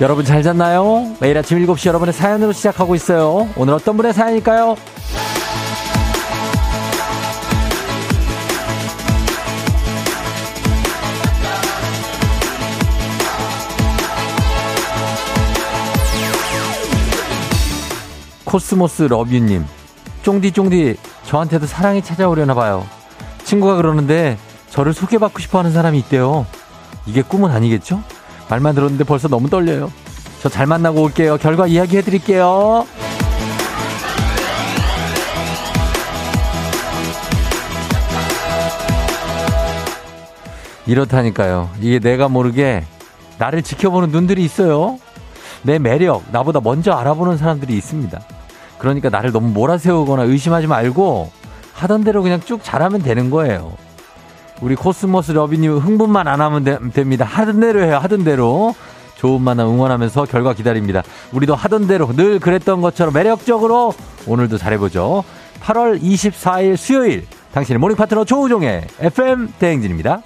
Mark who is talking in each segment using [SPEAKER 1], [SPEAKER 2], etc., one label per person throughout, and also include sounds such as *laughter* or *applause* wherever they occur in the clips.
[SPEAKER 1] 여러분 잘 잤나요? 매일 아침 7시 여러분의 사연으로 시작하고 있어요. 오늘 어떤 분의 사연일까요? 코스모스 러뷰님. 쫑디쫑디, 저한테도 사랑이 찾아오려나 봐요. 친구가 그러는데 저를 소개받고 싶어 하는 사람이 있대요. 이게 꿈은 아니겠죠? 말만 들었는데 벌써 너무 떨려요. 저 잘 만나고 올게요. 결과 이야기 해 드릴게요. 이렇다니까요. 이게 내가 모르게 나를 지켜보는 눈들이 있어요. 내 매력, 나보다 먼저 알아보는 사람들이 있습니다. 그러니까 나를 너무 몰아세우거나 의심하지 말고 하던 대로 그냥 쭉 잘하면 되는 거예요. 우리 코스모스 러비님 흥분만 안 하면 되, 됩니다. 하던 대로 해요. 하던 대로. 좋은 만남 응원하면서 결과 기다립니다. 우리도 하던 대로 늘 그랬던 것처럼 매력적으로 오늘도 잘해보죠. 8월 24일 수요일 당신의 모닝 파트너 조우종의 FM 대행진입니다.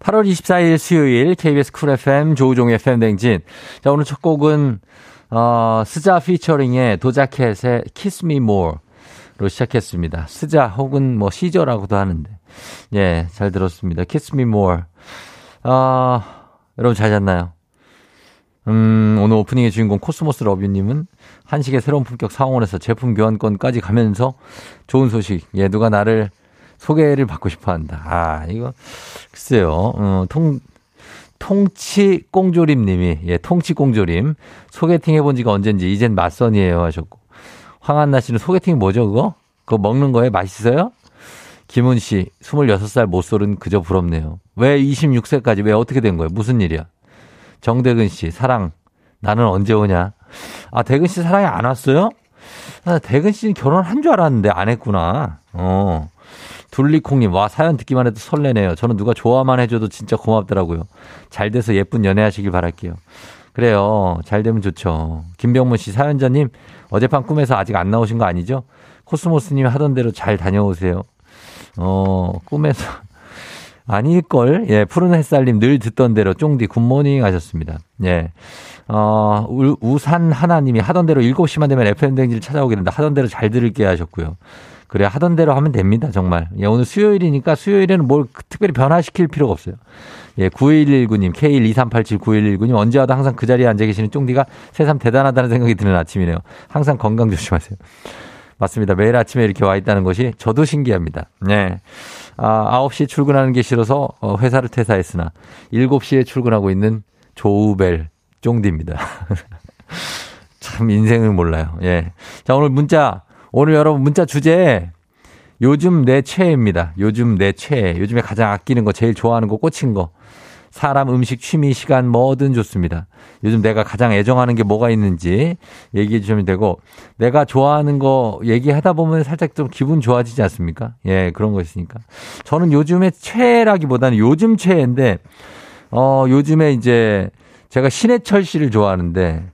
[SPEAKER 1] 8월 24일 수요일 KBS Cool FM 조우종의 FM 대행진. 자, 오늘 첫 곡은 어, SZA 피처링의 Doja Cat의 Kiss Me More로 시작했습니다. SZA 혹은 뭐 시저라고도 하는데. 예, 잘 들었습니다. Kiss Me More. 아, 여러분 잘 잤나요? 음, 오늘 오프닝의 주인공 코스모스 러뷰님은 한식의 새로운 품격 상원에서 제품 교환권까지 가면서 좋은 소식. 예, 누가 나를 소개를 받고 싶어 한다. 아, 이거, 글쎄요. 어, 통, 통치 꽁조림 님이, 예, 통치 꽁조림. 소개팅 해본 지가 언젠지, 이젠 맞선이에요 하셨고. 황한나 씨는 소개팅 뭐죠, 그거? 그거 먹는 거에 맛있어요? 김은 씨, 26살 모쏠은 그저 부럽네요. 왜 26세까지, 왜 어떻게 된 거예요? 무슨 일이야? 정대근 씨, 사랑. 나는 언제 오냐? 아, 대근 씨 사랑이 안 왔어요? 아, 대근 씨는 결혼한 줄 알았는데 안 했구나. 어. 둘리콩님, 와, 사연 듣기만 해도 설레네요. 저는 누가 좋아만 해줘도 진짜 고맙더라고요. 잘 돼서 예쁜 연애 하시길 바랄게요. 그래요. 잘 되면 좋죠. 김병문 씨, 사연자님, 어젯밤 꿈에서 아직 안 나오신 거 아니죠? 코스모스님 하던 대로 잘 다녀오세요. 어, 꿈에서. *laughs* 아닐걸? 예, 푸른 햇살님 늘 듣던 대로 쫑디 굿모닝 하셨습니다. 예. 어, 우, 우산 하나님이 하던 대로 7시만 되면 FM댕지를 찾아오게 된다. 하던 대로 잘 들을게 하셨고요. 그래, 하던 대로 하면 됩니다, 정말. 예, 오늘 수요일이니까 수요일에는 뭘 특별히 변화시킬 필요가 없어요. 예, 9119님, K123879119님, 언제 와도 항상 그 자리에 앉아 계시는 쫑디가 새삼 대단하다는 생각이 드는 아침이네요. 항상 건강 조심하세요. 맞습니다. 매일 아침에 이렇게 와 있다는 것이 저도 신기합니다. 네. 아, 9시에 출근하는 게 싫어서 어, 회사를 퇴사했으나 7시에 출근하고 있는 조우벨 쫑디입니다. *laughs* 참 인생을 몰라요. 예. 자, 오늘 문자 오늘 여러분 문자 주제 요즘 내 최애입니다. 요즘 내 최애. 요즘에 가장 아끼는 거, 제일 좋아하는 거, 꽂힌 거. 사람, 음식, 취미, 시간 뭐든 좋습니다. 요즘 내가 가장 애정하는 게 뭐가 있는지 얘기해 주시면 되고 내가 좋아하는 거 얘기하다 보면 살짝 좀 기분 좋아지지 않습니까? 예, 그런 거 있으니까. 저는 요즘에 최애라기보다는 요즘 최애인데 어, 요즘에 이제 제가 신해철 씨를 좋아하는데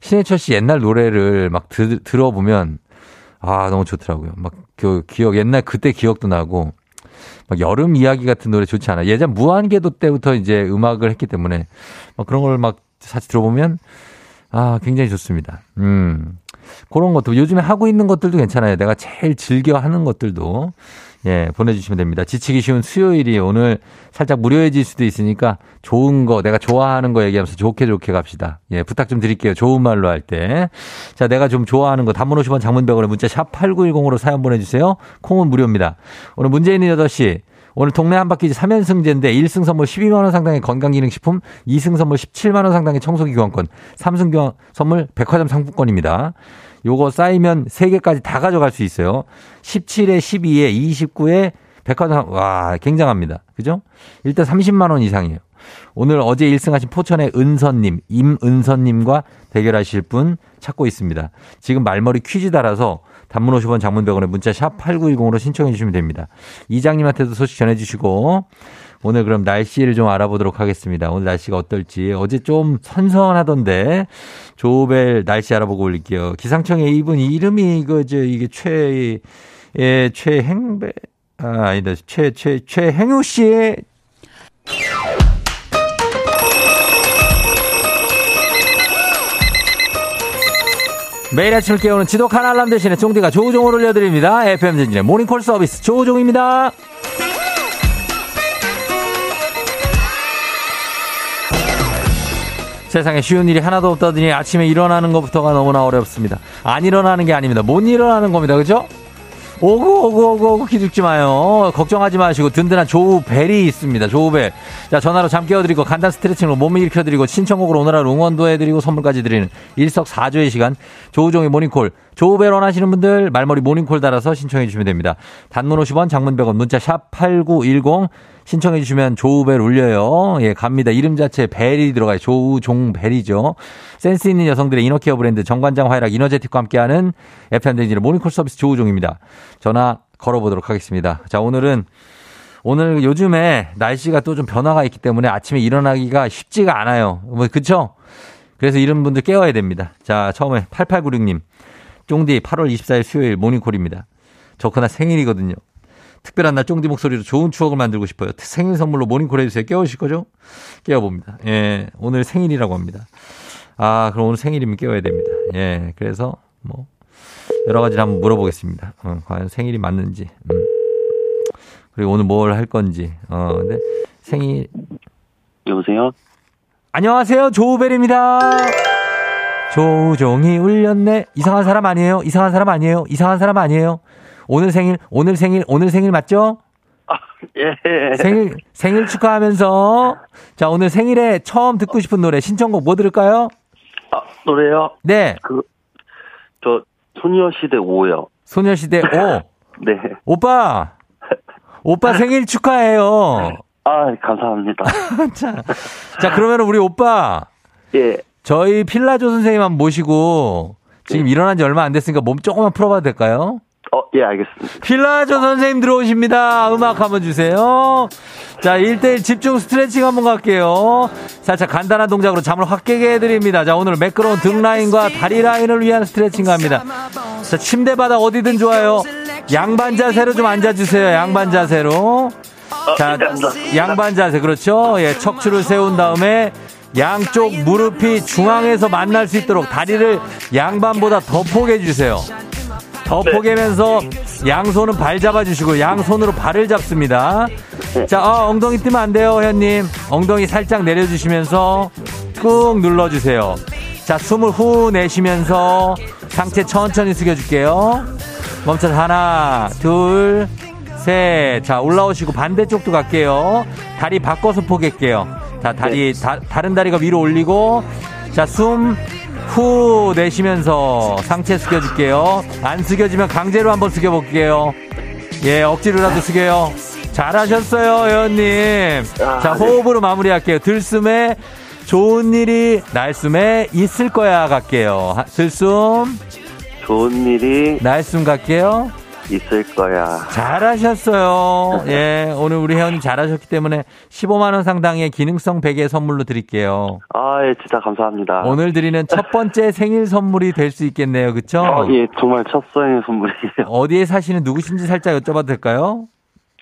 [SPEAKER 1] 신해철 씨 옛날 노래를 막 드, 들어보면 아, 너무 좋더라고요. 막 그 기억 옛날 그때 기억도 나고 막 여름 이야기 같은 노래 좋지 않아. 예전 무한궤도 때부터 이제 음악을 했기 때문에 막 그런 걸 막 사실 들어보면 아, 굉장히 좋습니다. 음. 그런 것도 요즘에 하고 있는 것들도 괜찮아요. 내가 제일 즐겨 하는 것들도 예, 보내주시면 됩니다. 지치기 쉬운 수요일이 오늘 살짝 무료해질 수도 있으니까 좋은 거, 내가 좋아하는 거 얘기하면서 좋게 좋게 갑시다. 예, 부탁 좀 드릴게요. 좋은 말로 할 때. 자, 내가 좀 좋아하는 거, 단문 50원 장문백원에 문자 샵 8910으로 사연 보내주세요. 콩은 무료입니다. 오늘 있는 8시. 오늘 동네 한바퀴 3연승제인데 1승 선물 12만원 상당의 건강기능식품, 2승 선물 17만원 상당의 청소기 교환권, 3승 선물 백화점 상품권입니다. 요거 쌓이면 3개까지 다 가져갈 수 있어요. 17에 12에 29에 백화점, 와, 굉장합니다. 그죠? 일단 30만원 이상이에요. 오늘 어제 1승하신 포천의 은선님, 임은선님과 대결하실 분 찾고 있습니다. 지금 말머리 퀴즈 달아서 단문 50원 장문 100원에 문자 샵 8910으로 신청해 주시면 됩니다. 이장님한테도 소식 전해 주시고 오늘 그럼 날씨를 좀 알아보도록 하겠습니다. 오늘 날씨가 어떨지. 어제 좀 선선하던데 조벨 날씨 알아보고 올릴게요. 기상청에 이분 이름이 이거 저 이게 최 예, 최행배 아, 아니다. 최, 최, 최행우 씨의 매일 아침을 깨우는 지독한 알람 대신에 쫑디가 조우종을 올려드립니다. FM 젠진의 모닝콜 서비스 조우종입니다. 세상에 쉬운 일이 하나도 없다더니 아침에 일어나는 것부터가 너무나 어렵습니다. 안 일어나는 게 아닙니다. 못 일어나는 겁니다. 그죠? 오구 오구 오구 오구 기죽지 마요. 걱정하지 마시고 든든한 조우 벨이 있습니다. 조우 벨. 자 전화로 잠 깨워드리고 간단 스트레칭으로 몸을 일으켜드리고 신청곡으로 오늘 하루 응원도 해드리고 선물까지 드리는 일석사조의 시간 조우종의 모닝콜. 조우벨 원하시는 분들 말머리 모닝콜 달아서 신청해 주시면 됩니다. 단문 50원 장문 100원 문자 샵 8910 신청해 주시면 조우벨 울려요. 예, 갑니다. 이름 자체에 벨이 들어가요. 조우종벨이죠. 센스 있는 여성들의 inner care 브랜드 정관장 화이락 이너제틱과 함께하는 FM댕진의 모닝콜 서비스 조우종입니다. 전화 걸어보도록 하겠습니다. 자, 오늘은 오늘 요즘에 날씨가 또 좀 변화가 있기 때문에 아침에 일어나기가 쉽지가 않아요. 뭐, 그쵸? 그래서 이런 분들 깨워야 됩니다. 자, 처음에 8896님. 쫑디 8월 24일 수요일 모닝콜입니다. 저 그날 생일이거든요. 특별한 날 쫑디 목소리로 좋은 추억을 만들고 싶어요. 생일 선물로 모닝콜 해주세요. 깨우실 거죠? 깨워봅니다. 예, 오늘 생일이라고 합니다. 아, 그럼 오늘 생일이면 깨워야 됩니다. 예, 그래서 뭐 여러 가지를 한번 물어보겠습니다. 어, 과연 생일이 맞는지. 음. 그리고 오늘 뭘 할 건지. 어, 근데 생일.
[SPEAKER 2] 여보세요?
[SPEAKER 1] 안녕하세요. 조우벨입니다. 조우종이 울렸네. 이상한 사람 아니에요? 이상한 사람 아니에요? 이상한 사람 아니에요? 오늘 생일, 오늘 생일, 오늘 생일 맞죠?
[SPEAKER 2] 아, 예.
[SPEAKER 1] 생일, 생일 축하하면서. 자, 오늘 생일에 처음 듣고 싶은 노래 신청곡 뭐 들을까요?
[SPEAKER 2] 아, 노래요?
[SPEAKER 1] 네.
[SPEAKER 2] 그, 저, 소녀시대 5요.
[SPEAKER 1] 소녀시대 5. *laughs*
[SPEAKER 2] 네.
[SPEAKER 1] 오빠! 오빠 생일 축하해요.
[SPEAKER 2] 아, 감사합니다. *laughs*
[SPEAKER 1] 자, 자, 그러면 우리 오빠.
[SPEAKER 2] 예.
[SPEAKER 1] 저희 필라조 선생님 한번 모시고 지금 일어난 지 얼마 안 됐으니까 몸 조금만 풀어봐도 될까요?
[SPEAKER 2] 어, 예, 알겠습니다.
[SPEAKER 1] 필라조 선생님 들어오십니다. 음악 한번 주세요. 자, 1대1 집중 스트레칭 한번 갈게요. 살짝 간단한 동작으로 잠을 확 깨게 해드립니다. 자, 오늘 매끄러운 등 라인과 다리 라인을 위한 스트레칭 갑니다. 자, 침대 바닥 어디든 좋아요. 양반 자세로 좀 앉아주세요. 양반 자세로. 자, 양반 자세, 그렇죠? 예, 척추를 세운 다음에 양쪽 무릎이 중앙에서 만날 수 있도록 다리를 양반보다 더 포개 주세요. 더 포개면서 양손은 발 잡아주시고 양손으로 발을 잡습니다. 자, 어, 엉덩이 뜨면 안 돼요, 회원님. 엉덩이 살짝 내려주시면서 꾹 눌러주세요. 자, 숨을 후 내쉬면서 상체 천천히 숙여줄게요. 멈춰서 하나, 둘, 셋. 자, 올라오시고 반대쪽도 갈게요. 다리 바꿔서 포갤게요. 자, 다리, 다, 다른 다리가 위로 올리고, 자, 숨, 후 내쉬면서 상체 숙여줄게요. 안 숙여지면 강제로 한번 숙여볼게요. 예, 억지로라도 숙여요. 잘하셨어요, 회원님. 자, 호흡으로 마무리할게요. 들숨에 좋은 일이 날숨에 있을 거야 갈게요. 하- 들숨,
[SPEAKER 2] 좋은 일이
[SPEAKER 1] 날숨 갈게요.
[SPEAKER 2] 있을 거야.
[SPEAKER 1] 잘하셨어요. *laughs* 예, 오늘 우리 회원님 잘하셨기 때문에 15만 원 상당의 기능성 베개 선물로 드릴게요.
[SPEAKER 2] 아, 예, 진짜 감사합니다.
[SPEAKER 1] 오늘 드리는 첫 번째 *laughs* 생일 선물이 될 수 있겠네요. 그쵸?
[SPEAKER 2] 어, 예, 정말 첫 생일 선물이에요. *laughs*
[SPEAKER 1] 어디에 사시는 누구신지 살짝 여쭤봐도 될까요?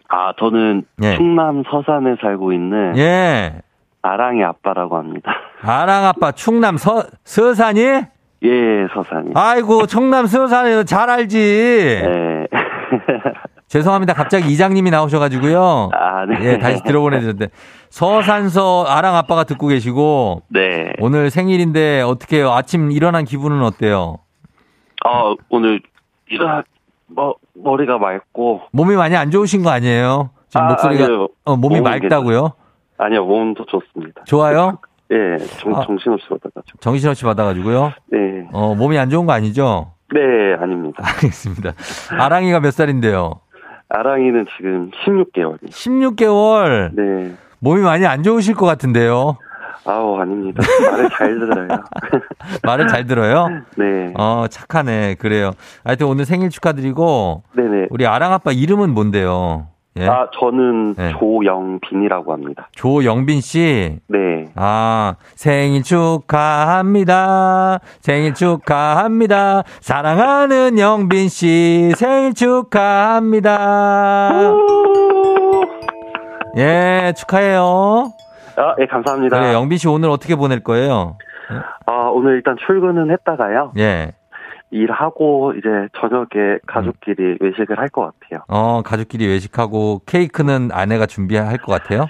[SPEAKER 2] 아, 저는
[SPEAKER 1] 예.
[SPEAKER 2] 충남 서산에 살고 있는
[SPEAKER 1] 예.
[SPEAKER 2] 아랑의 아빠라고 합니다.
[SPEAKER 1] 아랑 아빠 충남 서, 서산이?
[SPEAKER 2] 예, 서산이.
[SPEAKER 1] 아이고, 청남 서산에 잘 알지.
[SPEAKER 2] 예. *laughs*
[SPEAKER 1] 죄송합니다. 갑자기 이장님이 나오셔가지고요.
[SPEAKER 2] 아, 네.
[SPEAKER 1] 예, 다시 들어보내드렸는데. 서산서 아랑 아빠가 듣고 계시고,
[SPEAKER 2] 네.
[SPEAKER 1] 오늘 생일인데 어떻게 해요? 아침 일어난 기분은 어때요?
[SPEAKER 2] 어, 오늘, 일어, 뭐, 머리가 맑고.
[SPEAKER 1] 몸이 많이 안 좋으신 거 아니에요? 지금
[SPEAKER 2] 아,
[SPEAKER 1] 목소리가
[SPEAKER 2] 아니요.
[SPEAKER 1] 어, 몸이 맑다고요?
[SPEAKER 2] 아니요, 몸도 좋습니다.
[SPEAKER 1] 좋아요? *laughs*
[SPEAKER 2] 예, 정,
[SPEAKER 1] 아.
[SPEAKER 2] 정신없이 받아가지고.
[SPEAKER 1] 정신없이 받아가지고
[SPEAKER 2] 네.
[SPEAKER 1] 어, 몸이 안 좋은 거 아니죠?
[SPEAKER 2] 네, 아닙니다.
[SPEAKER 1] 알겠습니다. 아랑이가 몇 살인데요?
[SPEAKER 2] 아랑이는 지금 16개월이요.
[SPEAKER 1] 16개월.
[SPEAKER 2] 네.
[SPEAKER 1] 몸이 많이 안 좋으실 것 같은데요.
[SPEAKER 2] 아우, 아닙니다. 말을 잘 들어요. *laughs*
[SPEAKER 1] 말을 잘 들어요?
[SPEAKER 2] 네.
[SPEAKER 1] 어, 착하네. 그래요. 하여튼 오늘 생일 축하드리고,
[SPEAKER 2] 네네.
[SPEAKER 1] 우리 아랑 아빠 이름은 뭔데요? 예?
[SPEAKER 2] 아, 저는
[SPEAKER 1] 네.
[SPEAKER 2] 조영빈이라고 합니다.
[SPEAKER 1] 조영빈 씨.
[SPEAKER 2] 네.
[SPEAKER 1] 아, 생일 축하합니다. 생일 축하합니다. 사랑하는 영빈 씨, 생일 축하합니다. 예, 축하해요.
[SPEAKER 2] 아, 예, 감사합니다.
[SPEAKER 1] 그래, 영빈 씨 오늘 어떻게 보낼 거예요?
[SPEAKER 2] 아, 오늘 일단 출근은 했다가요.
[SPEAKER 1] 예.
[SPEAKER 2] 일하고 이제 저녁에 가족끼리 외식을 할 것 같아요.
[SPEAKER 1] 어, 가족끼리 외식하고 케이크는 아내가 준비할 것 같아요?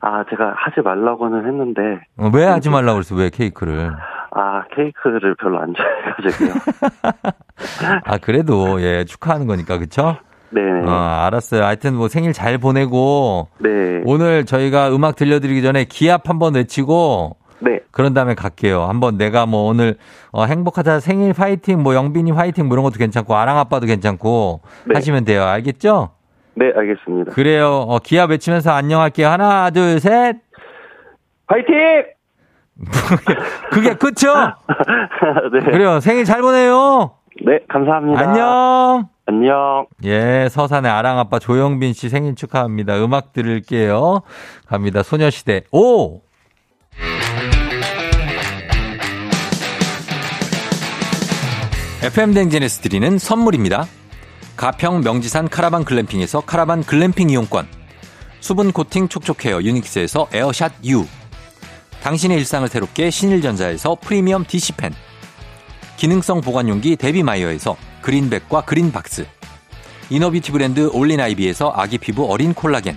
[SPEAKER 2] 아, 제가 하지 말라고는 했는데,
[SPEAKER 1] 어, 왜 하지 말라고 그랬어? 왜 케이크를?
[SPEAKER 2] 아, 케이크를 별로 안 좋아해가지고요. *laughs*
[SPEAKER 1] 아, 그래도, 예, 축하하는 거니까, 그쵸?
[SPEAKER 2] 네네.
[SPEAKER 1] 어, 알았어요. 하여튼 뭐 생일 잘 보내고,
[SPEAKER 2] 네.
[SPEAKER 1] 오늘 저희가 음악 들려드리기 전에 기합 한번 외치고,
[SPEAKER 2] 네.
[SPEAKER 1] 그런 다음에 갈게요. 한번 내가 뭐 오늘 어, 행복하다 생일 파이팅, 뭐 영빈이 파이팅 뭐 이런 것도 괜찮고, 아랑 아빠도 괜찮고,
[SPEAKER 2] 네.
[SPEAKER 1] 하시면 돼요. 알겠죠?
[SPEAKER 2] 네, 알겠습니다.
[SPEAKER 1] 그래요. 어, 기합 외치면서 안녕할게요. 하나, 둘, 셋.
[SPEAKER 2] 파이팅! *laughs*
[SPEAKER 1] 그게 끝이요? *laughs*
[SPEAKER 2] 네.
[SPEAKER 1] 그래요. 생일 잘 보내요.
[SPEAKER 2] 네, 감사합니다.
[SPEAKER 1] 안녕.
[SPEAKER 2] 안녕.
[SPEAKER 1] 예, 서산의 아랑아빠 조영빈 씨 생일 축하합니다. 음악 들을게요. 갑니다. 소녀시대. 오! FM 댕진에서 드리는 선물입니다. 가평 명지산 카라반 글램핑에서 카라반 글램핑 이용권. 수분 코팅 촉촉헤어 유닉스에서 에어샷 U. 당신의 일상을 새롭게 신일전자에서 프리미엄 DC fan. 기능성 보관용기 데비마이어에서 그린백과 그린박스. inner beauty 브랜드 올린아이비에서 아기 피부 어린 콜라겐.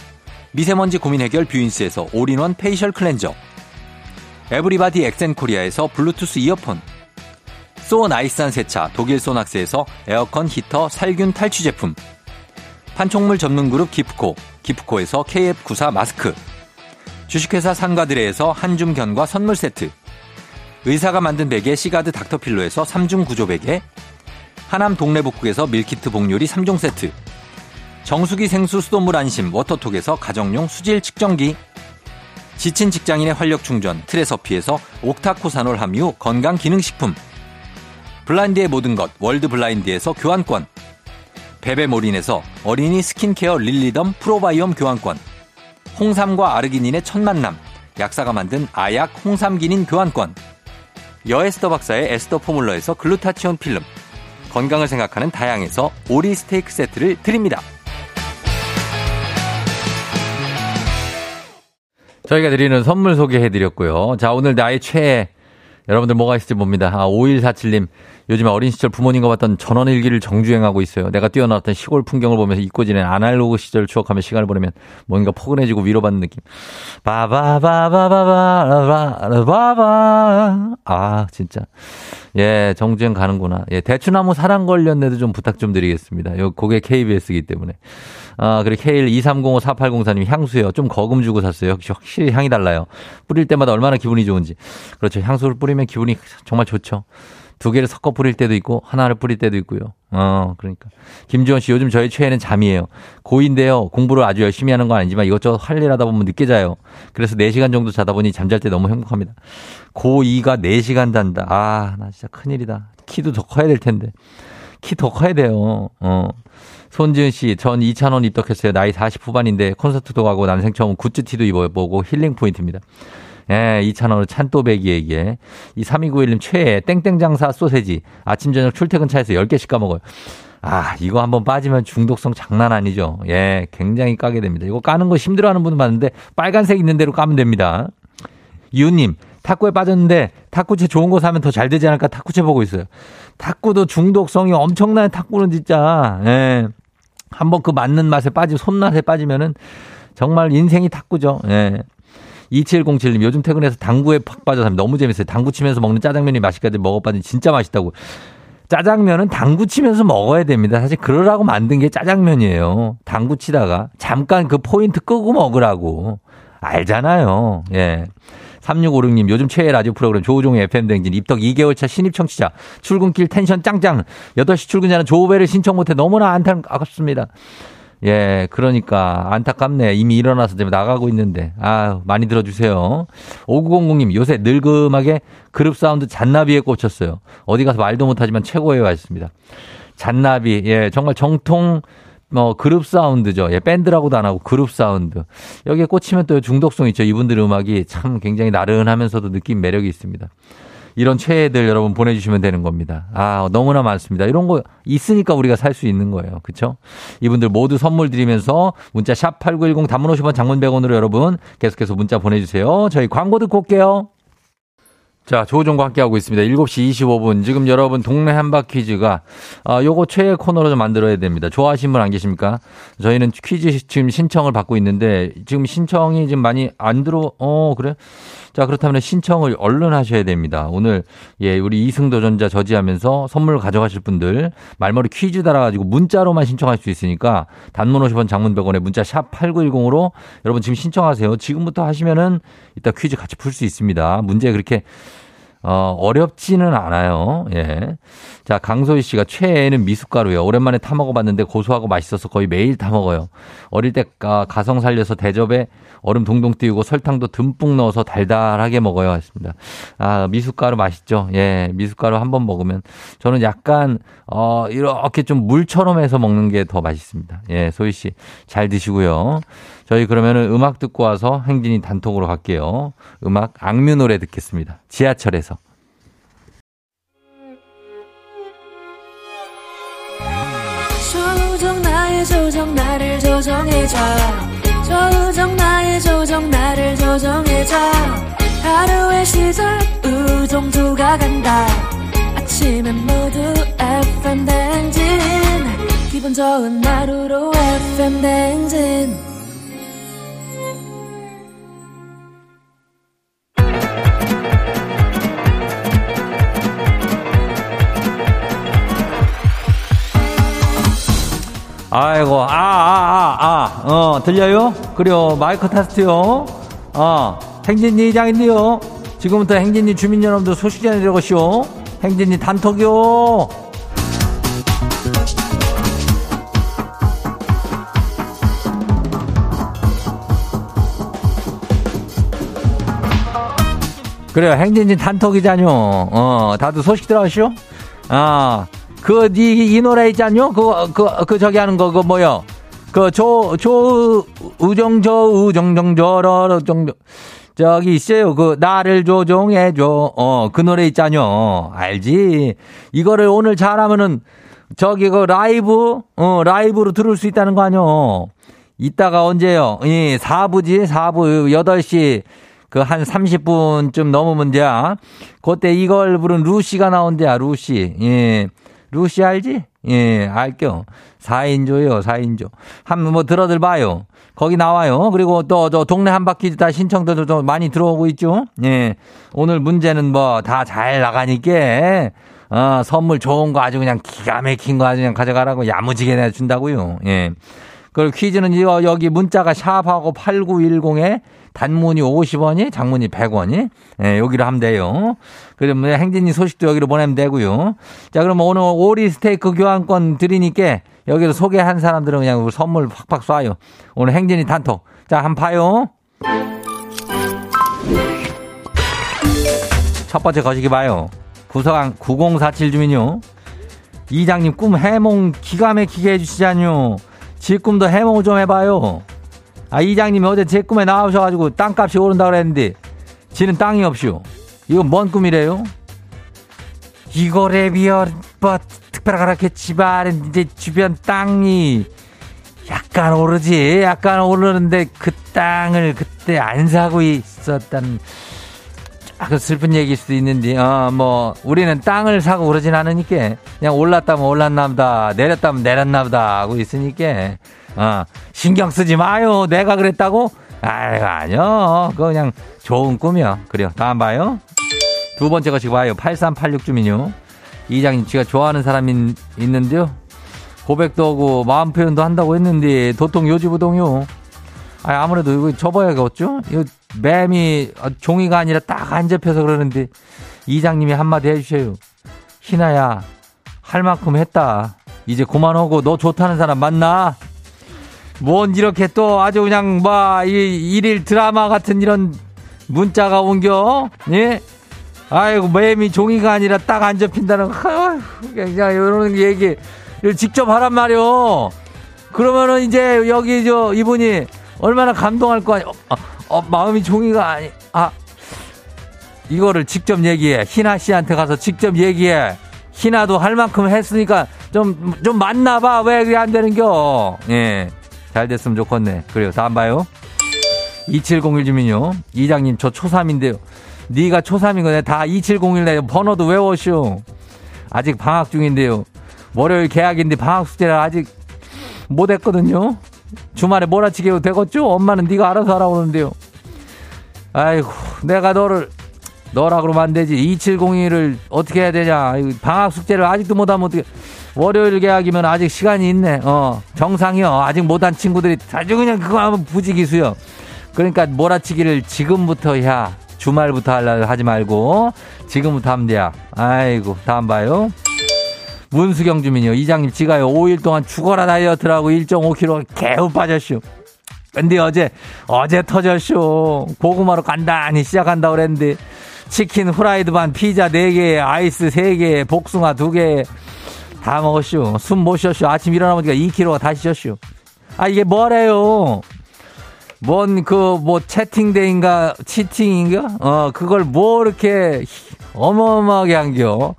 [SPEAKER 1] 미세먼지 고민 해결 뷰인스에서 all-in-one facial cleanser. everybody 엑센코리아에서 블루투스 이어폰. so nice한 세차 독일 소낙스에서 에어컨 히터 살균 탈취 제품. 판촉물 전문 그룹 기프코. 기프코에서 KF94 마스크. 주식회사 상가들레에서 한줌 견과 선물 세트. 의사가 만든 베개 시가드 닥터필로에서 3중 구조 베개. 하남 동래북국에서 밀키트 복요리 3종 세트. 정수기 생수 수돗물 안심 워터톡에서 가정용 수질 측정기. 지친 직장인의 활력 충전 트레서피에서 옥타코사놀 함유 건강 기능식품. 블라인드의 모든 것 월드 블라인드에서 교환권. 베베몰인에서 어린이 스킨케어 릴리덤 프로바이옴 교환권. 홍삼과 아르기닌의 첫 만남. 약사가 만든 아약 홍삼기닌 교환권. 여에스더 박사의 에스더 포뮬러에서 글루타치온 필름. 건강을 생각하는 다양에서 오리 스테이크 세트를 드립니다. 저희가 드리는 선물 소개해 드렸고요. 자, 오늘 나의 최애. 여러분들 뭐가 있을지 봅니다. 아, 5147님. 요즘에 어린 시절 부모님과 봤던 전원일기를 정주행하고 있어요. 내가 뛰어나왔던 시골 풍경을 보면서 잊고 지낸 아날로그 시절 추억하며 시간을 보내면 뭔가 포근해지고 위로받는 느낌. 바바바바바바바바바. 아, 진짜. 예, 정주행 가는구나. 예, 대추나무 사랑 관련해도 좀 부탁 좀 드리겠습니다. 요, 그게 KBS이기 때문에. 아, 그리고 K123054804님 향수요. 좀 거금 주고 샀어요. 확실히 향이 달라요. 뿌릴 때마다 얼마나 기분이 좋은지. 그렇죠. 향수를 뿌리면 기분이 정말 좋죠. 두 개를 섞어 뿌릴 때도 있고 하나를 뿌릴 때도 있고요. 어, 그러니까. 김지원 씨 요즘 저희 최애는 잠이에요. 고2인데요. 공부를 아주 열심히 하는 건 아니지만 이것저것 할 일 하다 보면 늦게 자요. 그래서 4시간 정도 자다 보니 잠잘 때 너무 행복합니다. 고2가 4시간 잔다. 아, 나 진짜 큰일이다. 키도 더 커야 될 텐데. 키 더 커야 돼요. 어. 손지은 씨, 전 2,000원 입덕했어요. 나이 40 후반인데 콘서트도 가고 난생 처음 굿즈티도 입어보고 힐링 포인트입니다. 예, 2,000원을 찬또배기에게. 이 3291님 최애 땡땡장사 소세지. 아침, 저녁 출퇴근 차에서 10개씩 까먹어요. 아, 이거 한번 빠지면 중독성 장난 아니죠. 예, 굉장히 까게 됩니다. 이거 까는 거 힘들어 하는 분은 많은데 빨간색 있는 대로 까면 됩니다. 이웃님, 탁구에 빠졌는데 탁구채 좋은 거 사면 더 잘 되지 않을까 탁구채 보고 있어요. 탁구도 중독성이 엄청나요. 탁구는 진짜. 예. 한번 그 맞는 맛에 빠지면, 손맛에 빠지면은 정말 인생이 탁구죠. 예. 2707님, 요즘 퇴근해서 당구에 팍 빠져서 너무 재밌어요. 당구 치면서 먹는 짜장면이 맛있까지 먹어봤는데 진짜 맛있다고. 짜장면은 당구 치면서 먹어야 됩니다. 사실 그러라고 만든 게 짜장면이에요. 당구 치다가 잠깐 그 포인트 끄고 먹으라고. 알잖아요. 예. 3656님, 요즘 최애 라디오 프로그램 조우종의 FM댕진 입덕 2개월 차 신입 청취자. 출근길 텐션 짱짱. 8시 출근자는 조우벨 신청 못해 너무나 안타깝습니다. 예, 그러니까 안타깝네. 이미 일어나서 지금 나가고 있는데. 아, 많이 들어주세요. 5900님 요새 느지막하게 그룹 사운드 잔나비에 꽂혔어요. 어디 가서 말도 못하지만 최고예요 하셨습니다. 잔나비, 예, 정말 정통 뭐 그룹 사운드죠. 예, 밴드라고도 안 하고 그룹 사운드. 여기에 꽂히면 또 중독성 있죠. 이분들의 음악이 참 굉장히 나른하면서도 느낌 매력이 있습니다. 이런 최애들 여러분 보내주시면 되는 겁니다. 아, 너무나 많습니다. 이런 거 있으니까 우리가 살 수 있는 거예요. 그쵸? 이분들 모두 선물 드리면서 문자 샵 8910 단문 50원 장문 100원으로 여러분 계속해서 문자 보내주세요. 저희 광고 듣고 올게요. 자, 조우종과 함께하고 있습니다. 7시 25분. 지금 여러분 동네 한바 퀴즈가, 아, 요거 최애 코너로 좀 만들어야 됩니다. 좋아하시는 분 안 계십니까? 저희는 퀴즈 지금 신청을 받고 있는데, 지금 신청이 지금 많이 안 들어, 어, 그래? 자, 그렇다면 신청을 얼른 하셔야 됩니다. 오늘, 예, 우리 이승 도전자 저지하면서 선물 가져가실 분들, 말머리 퀴즈 달아가지고 문자로만 신청할 수 있으니까, 단문 50원 장문 100원에 문자 샵 8910으로 여러분 지금 신청하세요. 지금부터 하시면은 이따 퀴즈 같이 풀 수 있습니다. 문제 그렇게 어, 어렵지는 않아요. 예. 자, 강소희 씨가 최애는 미숫가루요. 오랜만에 타 먹어봤는데 고소하고 맛있어서 거의 매일 타 먹어요. 어릴 때 가성 살려서 대접에 얼음 동동 띄우고 설탕도 듬뿍 넣어서 달달하게 먹어요. 했습니다. 아, 미숫가루 맛있죠. 예, 미숫가루 한 번 먹으면 저는 약간, 어, 이렇게 좀 물처럼 해서 먹는 게 더 맛있습니다. 예, 소희 씨 잘 드시고요. 저희 그러면은 음악 듣고 와서 행진이 단톡으로 갈게요. 음악 악뮤 노래 듣겠습니다. 지하철에서. 조정 나의 조정 나를 조정해줘 조정 나의 조정 나를 조정해줘 하루의 시절 우정조가 간다 아침엔 모두 FM 댕진 기분 좋은 하루로 FM 댕진 아이고, 아, 아, 아, 아, 어, 들려요? 그래요. 마이크 테스트요. 어, 행진이 이장인데요. 지금부터 행진이 주민 여러분들 소식 전해드려고시오. 행진이 단톡이요. 그래요. 행진이 단톡이잖요. 어, 다들 소식 들어가시오? 아, 그, 니, 이 노래 있잖요? 그, 그, 그, 저기 하는 거, 그, 뭐요? 그, 조, 조, 우정, 저, 우정, 정, 저러, 정, 저기 있어요. 그, 나를 조종해줘. 어, 그 노래 있잖요. 알지? 이거를 오늘 잘하면은, 저기, 그, 라이브, 어, 라이브로 들을 수 있다는 거 아뇨? 이따가 언제요? 예, 4부지? 4부, 8시. 그한 30분쯤 넘으면 돼야. 그때 이걸 부른 루시가 나온대야, 루시. 예. 루시 알지? 예, 알죠. 4인조요, 4인조. 한번 뭐 들어들 봐요. 거기 나와요. 그리고 또 저 동네 한 바퀴 다 신청들도 좀 많이 들어오고 있죠. 예. 오늘 문제는 뭐 다 잘 나가니까 어, 선물 좋은 거 아주 그냥 기가 막힌 거 아주 그냥 가져가라고 야무지게 내준다고요. 예. 그리고 퀴즈는 이거 여기 문자가 샵하고 8910에 단문이 50원이, 장문이 100원이. 예, 여기로 하면 돼요. 그러면 행진이 소식도 여기로 보내면 되고요. 자, 그럼 오늘 오리 스테이크 교환권 드리니까 여기로 소개한 사람들은 그냥 선물 팍팍 쏴요. 오늘 행진이 단톡. 자, 한번 봐요. 첫 번째 거시기 봐요. 구서강 9047 주민요. 이장님 꿈 해몽 기가 막히게 해주시잖요. 지 꿈도 해몽 좀 해봐요. 아, 이장님이 어제 제 꿈에 나오셔가지고 땅값이 오른다 그랬는데, 지는 땅이 없슈. 이건 뭔 꿈이래요? 이거래 비어, 뭐, 특별하겠지만, 이제 주변 땅이 약간 오르지. 약간 오르는데 그 땅을 그때 안 사고 있었단, 그 슬픈 얘기일 수도 있는데, 어, 뭐, 우리는 땅을 사고 그러진 않으니까, 그냥 올랐다면 올랐나 보다, 내렸다면 내렸나 보다 하고 있으니까, 어, 신경 쓰지 마요. 내가 그랬다고? 아유, 아니요. 그냥 좋은 꿈이요. 그래요. 다음 봐요. 두 번째 거 지금 봐요. 8386 주민요. 이장님, 제가 좋아하는 사람이 있는데요. 고백도 하고 마음 표현도 한다고 했는데 도통 요지부동요. 아, 아무래도 이거 접어야겠죠? 이거 뱀이 종이가 아니라 딱 안 잡혀서 그러는데 이장님이 한마디 해주셔요. 희나야, 할 만큼 했다. 이제 그만하고 너 좋다는 사람 만나? 뭔 이렇게 또 아주 그냥 뭐, 이, 일일 드라마 같은 이런 문자가 옮겨? 예? 아이고, 매미 종이가 아니라 딱 안 접힌다는, 그냥 이런 얘기, 직접 하란 말이오. 그러면은 이제 여기 저 이분이 얼마나 감동할 거 아니야. 어, 어, 마음이 종이가 아니, 아, 이거를 직접 얘기해. 희나 씨한테 가서 직접 얘기해. 희나도 할 만큼 했으니까 좀, 좀 맞나봐. 왜 그게 안 되는겨? 예. 잘 됐으면 좋겠네. 그래요. 다음 봐요. 2701 주민요. 이장님, 저 초3인데요. 네가 초3인 거네. 다 2701내 번호도 외워쇼. 아직 방학 중인데요. 월요일 개학인데 방학 숙제를 아직 못 했거든요. 주말에 몰아치기 해도 되겠죠? 엄마는 네가 알아서 하라고 그러는데요. 아이고, 내가 너를 너라 그러면 안 되지. 2702를 어떻게 해야 되냐. 방학 숙제를 아직도 못하면 어떻게. 월요일 계약이면 아직 시간이 있네. 어, 정상이요. 아직 못한 친구들이 아주 그냥 그거 하면 부지기수요. 그러니까 몰아치기를 지금부터 해야. 주말부터 하려 하지 말고 지금부터 하면 돼야. 아이고, 다음 봐요. 문수경 주민이요. 이장님 지가요. 5일 동안 죽어라 다이어트라고 1.5kg 개우 빠졌슈. 근데 어제 어제 터졌쇼. 고구마로 간단히 시작한다 그랬는데 치킨 후라이드 반 피자 4개, 아이스 3개, 복숭아 2개 다 먹었슈. 숨 못 쉬었슈. 아침 일어나 보니까 2kg가 다시 쪘슈. 아, 이게 뭐래요? 뭔, 그, 뭐, 채팅데인가, 치팅인가? 어, 그걸 뭐 이렇게 어마어마하게 한겨?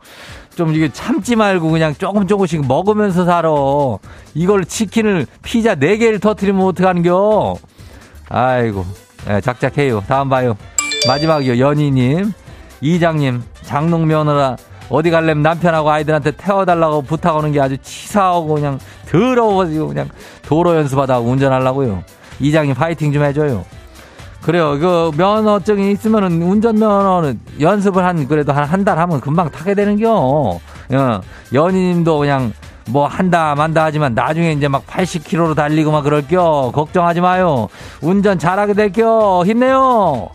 [SPEAKER 1] 좀 이게 참지 말고 그냥 조금 조금씩 먹으면서 살아. 이걸 치킨을, 피자 4개를 터트리면 어떡하는겨? 아이고, 네, 작작해요. 다음 봐요. 마지막이요, 연희님. 이장님, 장롱 면허라 어디 갈래면 남편하고 아이들한테 태워달라고 부탁하는 게 아주 치사하고 그냥 더러워가지고 그냥 도로 연습하다 운전하려고요. 이장님 파이팅 좀 해줘요. 그래요. 그 면허증이 있으면은 운전면허는 연습을 한 그래도 한 한 달 하면 금방 타게 되는겨. 어, 연인님도 그냥 뭐 한다 만다 하지만 나중에 이제 막 80km로 달리고 막 그럴겨. 걱정하지 마요. 운전 잘하게 될겨. 힘내요.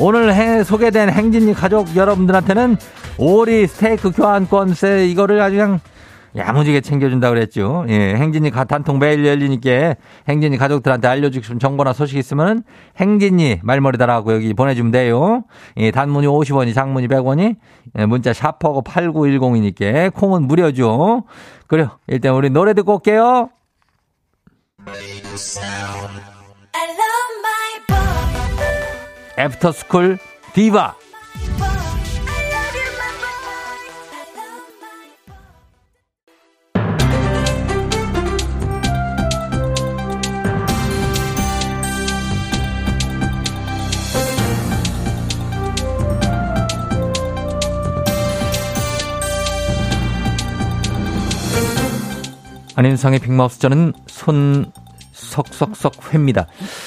[SPEAKER 1] 오늘 해, 소개된 행진이 가족 여러분들한테는 오리 스테이크 교환권 세 이거를 아주 그냥 야무지게 챙겨준다 그랬죠. 예, 행진이 단통 매일 열리니까 행진이 가족들한테 알려주고 싶은 정보나 소식 있으면 행진이 말머리 달라고 여기 보내주면 돼요. 예, 단문이 50원이 장문이 100원이 예, 문자 샵하고 8910이니까 콩은 무료죠. 그래요. 일단 우리 노래 듣고 올게요. 애프터스쿨 디바. 안윤상의 빅마우스 저는 손 석석석 회입니다.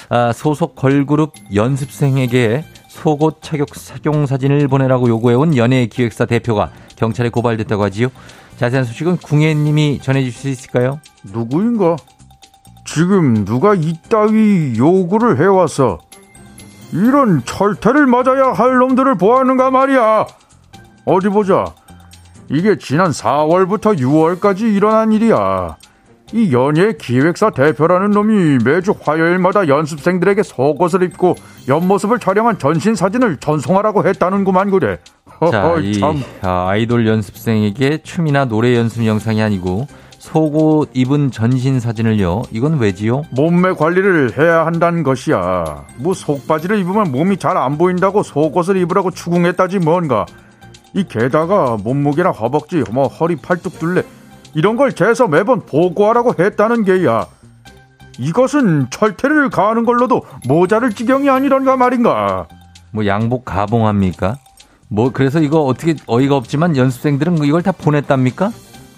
[SPEAKER 1] 아, 소속 걸그룹 연습생에게 속옷 착용, 착용 사진을 보내라고 요구해온 연예 기획사 대표가 경찰에 고발됐다고 하지요. 자세한 소식은 궁예님이 전해주실 수 있을까요?
[SPEAKER 3] 누구인가? 지금 누가 이따위 요구를 해와서 이런 철퇴를 맞아야 할 놈들을 보았는가 말이야. 어디 보자. 이게 지난 4월부터 6월까지 일어난 일이야. 이 연예 기획사 대표라는 놈이 매주 화요일마다 연습생들에게 속옷을 입고 옆모습을 촬영한 전신 사진을 전송하라고 했다는구만 그래.
[SPEAKER 1] 자, 이 참. 아이돌 연습생에게 춤이나 노래 연습 영상이 아니고 속옷 입은 전신 사진을요. 이건 왜지요?
[SPEAKER 3] 몸매 관리를 해야 한다는 것이야. 뭐 속바지를 입으면 몸이 잘 안 보인다고 속옷을 입으라고 추궁했다지 뭔가. 이 게다가 몸무게나 허벅지, 뭐 허리 팔뚝 둘레 이런 걸 재서 매번 보고하라고 했다는 게야. 이것은 철퇴를 가하는 걸로도 모자를 지경이 아니란가 말인가.
[SPEAKER 1] 뭐 양복 가봉합니까? 뭐 그래서 이거 어떻게 어이가 없지만 연습생들은 이걸 다 보냈답니까?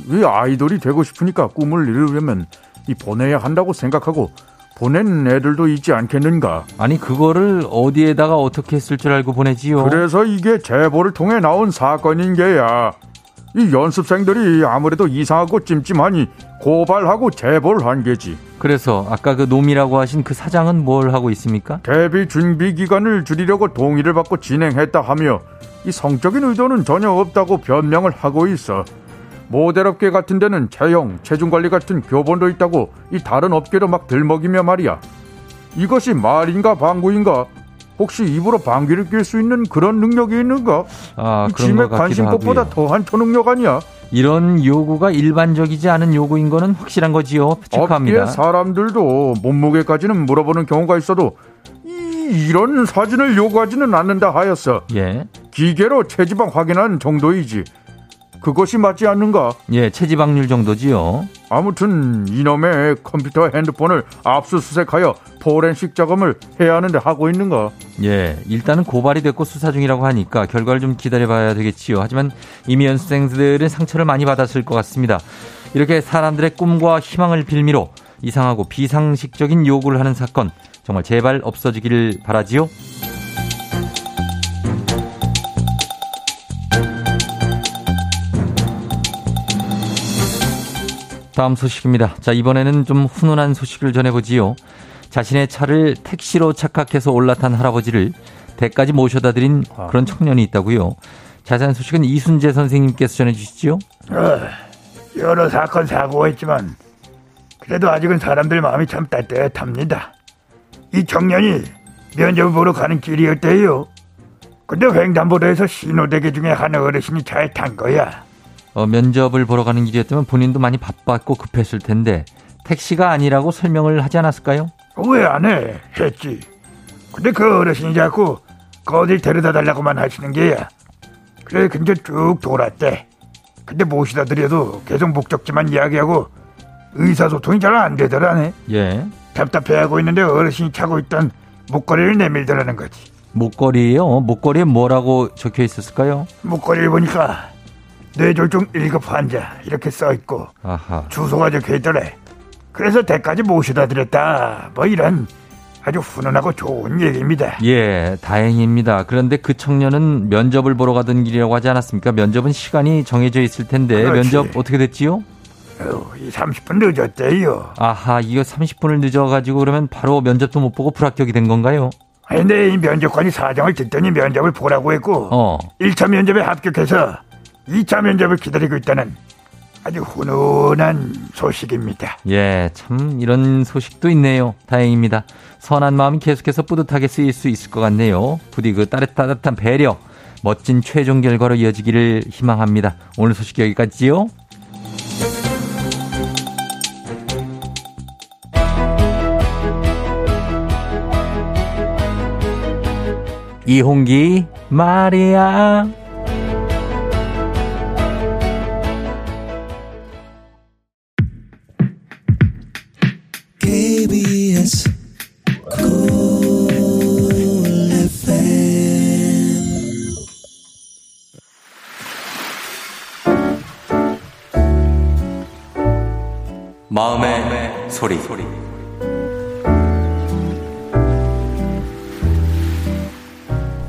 [SPEAKER 3] 이 아이돌이 되고 싶으니까 꿈을 이루려면 이 보내야 한다고 생각하고 보낸 애들도 있지 않겠는가?
[SPEAKER 1] 아니 그거를 어디에다가 어떻게 했을 줄 알고 보내지요?
[SPEAKER 3] 그래서 이게 제보를 통해 나온 사건인 게야. 이 연습생들이 아무래도 이상하고 찜찜하니 고발하고 제보를 한 게지.
[SPEAKER 1] 그래서 아까 그 놈이라고 하신 그 사장은 뭘 하고 있습니까?
[SPEAKER 3] 데뷔 준비 기간을 줄이려고 동의를 받고 진행했다 하며 이 성적인 의도는 전혀 없다고 변명을 하고 있어. 모델업계 같은 데는 채용, 체중관리 같은 교본도 있다고 이 다른 업계로 막 들먹이며 말이야. 이것이 말인가 방구인가? 혹시 입으로 방귀를 낄 수 있는 그런 능력이 있는가?
[SPEAKER 1] 아,
[SPEAKER 3] 짐의 관심법보다 더한 초능력 아니야?
[SPEAKER 1] 이런 요구가 일반적이지 않은 요구인 거는 확실한 거지요.
[SPEAKER 3] 업계 사람들도 몸무게까지는 물어보는 경우가 있어도 이, 이런 사진을 요구하지는 않는다 하였어.
[SPEAKER 1] 예.
[SPEAKER 3] 기계로 체지방 확인한 정도이지. 그것이 맞지 않는가?
[SPEAKER 1] 예, 체지방률 정도지요.
[SPEAKER 3] 아무튼 이놈의 컴퓨터 핸드폰을 압수수색하여 포렌식 작업을 해야 하는데 하고 있는가?
[SPEAKER 1] 예, 일단은 고발이 됐고 수사 중이라고 하니까 결과를 좀 기다려봐야 되겠지요. 하지만 이미 연수생들은 상처를 많이 받았을 것 같습니다. 이렇게 사람들의 꿈과 희망을 빌미로 이상하고 비상식적인 요구를 하는 사건 정말 제발 없어지기를 바라지요. 다음 소식입니다. 자, 이번에는 좀 훈훈한 소식을 전해보지요. 자신의 차를 택시로 착각해서 올라탄 할아버지를 대까지 모셔다 드린 아. 그런 청년이 있다고요. 자세한 소식은 이순재 선생님께서 전해주시죠.
[SPEAKER 4] 어, 여러 사건 사고가 있지만 그래도 아직은 사람들 마음이 참 따뜻합니다. 이 청년이 면접을 보러 가는 길이었대요. 근데 횡단보도에서 신호대기 중에 한 어르신이 차에 탄 거야.
[SPEAKER 1] 어, 면접을 보러 가는 길이었다면 본인도 많이 바빴고 급했을 텐데 택시가 아니라고 설명을 하지 않았을까요?
[SPEAKER 4] 왜 안 해? 했지. 근데 그 어르신이 자꾸 어딜 데려다 달라고만 하시는 게야. 그래 근처 쭉 돌았대. 근데 모시다 드려도 계속 목적지만 이야기하고 의사소통이 잘 안 되더라네.
[SPEAKER 1] 예.
[SPEAKER 4] 답답해하고 있는데 어르신이 차고 있던 목걸이를 내밀더라는 거지.
[SPEAKER 1] 목걸이요? 목걸이에 뭐라고 적혀 있었을까요?
[SPEAKER 4] 목걸이를 보니까 뇌졸중 1급 환자 이렇게 써 있고
[SPEAKER 1] 아하.
[SPEAKER 4] 주소가 적혀 있더래 그래서 대까지 모셔다 드렸다 뭐 이런 아주 훈훈하고 좋은 얘기입니다
[SPEAKER 1] 예 다행입니다 그런데 그 청년은 면접을 보러 가던 길이라고 하지 않았습니까 면접은 시간이 정해져 있을 텐데 그렇지. 면접 어떻게 됐지요?
[SPEAKER 4] 어, 30분 늦었대요
[SPEAKER 1] 아하 이거 30분을 늦어가지고 그러면 바로 면접도 못 보고 불합격이 된 건가요?
[SPEAKER 4] 아니 근데 이 면접관이 사정을 듣더니 면접을 보라고 했고
[SPEAKER 1] 어.
[SPEAKER 4] 1차 면접에 합격해서 2차 면접을 기다리고 있다는 아주 훈훈한 소식입니다.
[SPEAKER 1] 예, 참 이런 소식도 있네요. 다행입니다. 선한 마음이 계속해서 뿌듯하게 쓰일 수 있을 것 같네요. 부디 그 따뜻한 배려, 멋진 최종 결과로 이어지기를 희망합니다. 오늘 소식 여기까지요. 이홍기 마리아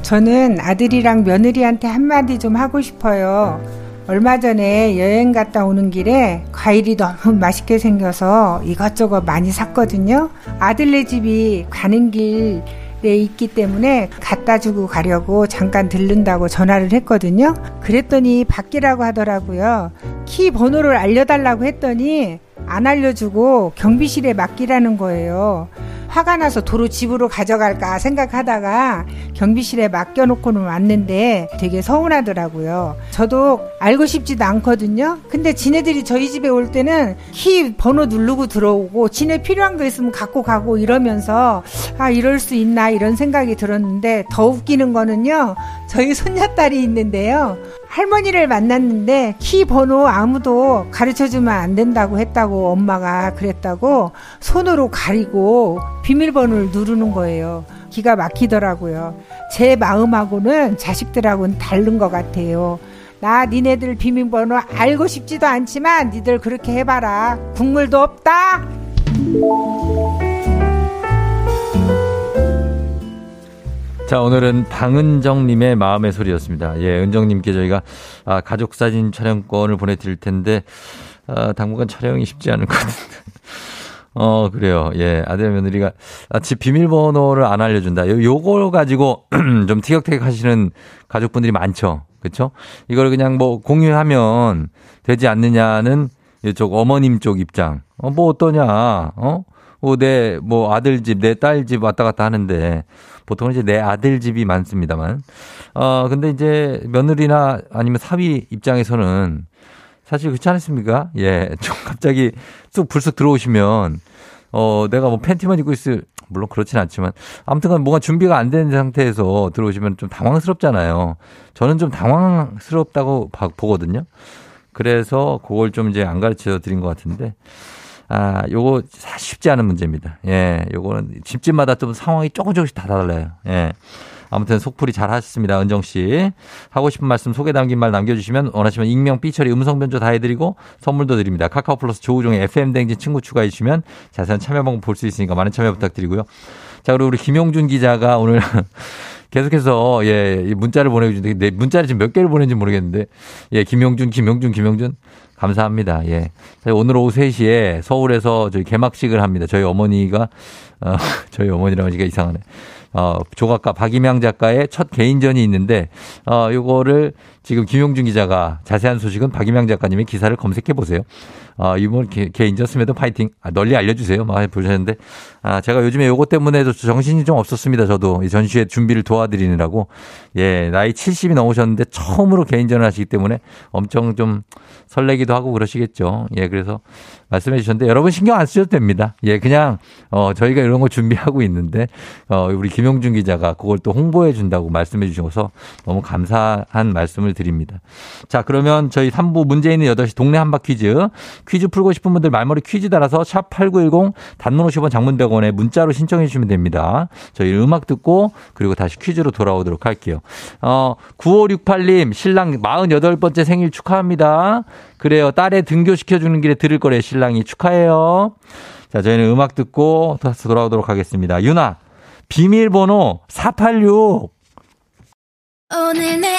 [SPEAKER 5] 저는 아들이랑 며느리한테 한마디 좀 하고 싶어요. 얼마 전에 여행 갔다 오는 길에 과일이 너무 *laughs* 맛있게 생겨서 이것저것 많이 샀거든요. 아들네 집이 가는 길에 있기 때문에 갖다 주고 가려고 잠깐 들른다고 전화를 했거든요. 그랬더니 밖이라고 하더라고요. 키 번호를 알려달라고 했더니 안 알려주고 경비실에 맡기라는 거예요. 화가 나서 도로 집으로 가져갈까 생각하다가 경비실에 맡겨놓고는 왔는데 되게 서운하더라고요. 저도 알고 싶지도 않거든요. 근데 지네들이 저희 집에 올 때는 키 번호 누르고 들어오고 지네 필요한 거 있으면 갖고 가고 이러면서 아 이럴 수 있나 이런 생각이 들었는데 더 웃기는 거는요. 저희 손녀딸이 있는데요. 할머니를 만났는데 키 번호 아무도 가르쳐 주면 안 된다고 했다고 엄마가 그랬다고 손으로 가리고 비밀번호를 누르는 거예요. 기가 막히더라고요. 제 마음하고는 자식들하고는 다른 것 같아요. 나 니네들 비밀번호 알고 싶지도 않지만 니들 그렇게 해봐라. 국물도 없다.
[SPEAKER 1] 자, 오늘은 방은정님의 마음의 소리였습니다. 예, 은정님께 저희가 아, 가족 사진 촬영권을 보내드릴 텐데, 아, 당분간 촬영이 쉽지 않을 것 같은데. 어, 그래요. 예, 아들 며느리가, 아, 집 비밀번호를 안 알려준다. 요, 요걸 가지고 *clears throat* 좀 티격태격 하시는 가족분들이 많죠. 그쵸? 이걸 그냥 뭐 공유하면 되지 않느냐는 이쪽 어머님 쪽 입장. 어, 뭐 어떠냐, 어? 뭐 내, 뭐 아들 집, 내 딸 집 왔다 갔다 하는데 보통은 이제 내 아들 집이 많습니다만. 어, 근데 이제 며느리나 아니면 사위 입장에서는 사실 그렇지 않습니까? 예. *laughs* 좀 갑자기 쑥 불쑥 들어오시면 어, 내가 뭐 팬티만 입고 있을, 물론 그렇진 않지만, 아무튼 간 뭔가 준비가 안 된 상태에서 들어오시면 좀 당황스럽잖아요. 저는 좀 당황스럽다고 보거든요. 그래서 그걸 좀 이제 안 가르쳐 드린 것 같은데, 아, 요거 쉽지 않은 문제입니다. 예, 요거는 집집마다 좀 상황이 조금 조금씩 다 달라요. 예. 아무튼 속풀이 잘 하셨습니다. 은정 씨. 하고 싶은 말씀 소개 담긴 말 남겨주시면 원하시면 익명, 삐처리, 음성 변조 다 해드리고 선물도 드립니다. 카카오 플러스 조우종의 FM 댕진 친구 추가해 주시면 자세한 참여 방법 볼 수 있으니까 많은 참여 부탁드리고요. 자, 그리고 우리 김용준 기자가 오늘 *laughs* 계속해서 예, 문자를 보내주는데 내 문자를 지금 몇 개를 보낸지 모르겠는데 예, 김용준, 김용준, 김용준 감사합니다. 예. 오늘 오후 3시에 서울에서 저희 개막식을 합니다. 저희 어머니가 어, *laughs* 저희 어머니라고 하니까 이상하네. 어, 조각가 박임양 작가의 첫 개인전이 있는데, 어, 요거를 지금 김용준 기자가 자세한 소식은 박임양 작가님의 기사를 검색해 보세요. 어, 이분 개인전 스매도 파이팅. 아, 널리 알려주세요. 막 보셨는데, 아, 제가 요즘에 요거 때문에도 정신이 좀 없었습니다. 저도 이 전시회 준비를 도와드리느라고. 예, 나이 70이 넘으셨는데 처음으로 개인전을 하시기 때문에 엄청 좀 설레기도 하고 그러시겠죠. 예, 그래서 말씀해 주셨는데 여러분 신경 안 쓰셔도 됩니다. 예, 그냥 어 저희가 이런 거 준비하고 있는데 어 우리 김용준 기자가 그걸 또 홍보해 준다고 말씀해 주셔서 너무 감사한 말씀을 드립니다. 자, 그러면 저희 3부 문제 있는 8시 동네 한바 퀴즈 퀴즈 풀고 싶은 분들 말머리 퀴즈 달아서 샵8910 단문 50원 장문 100원에 문자로 신청해 주시면 됩니다. 저희 음악 듣고 그리고 다시 퀴즈로 돌아오도록 할게요. 어 9568님 신랑 48번째 생일 축하합니다. 그래요. 딸의 등교시켜주는 길에 들을 거래, 신랑이. 축하해요. 자, 저희는 음악 듣고 다시 돌아오도록 하겠습니다. 유나, 비밀번호 486. 오늘 내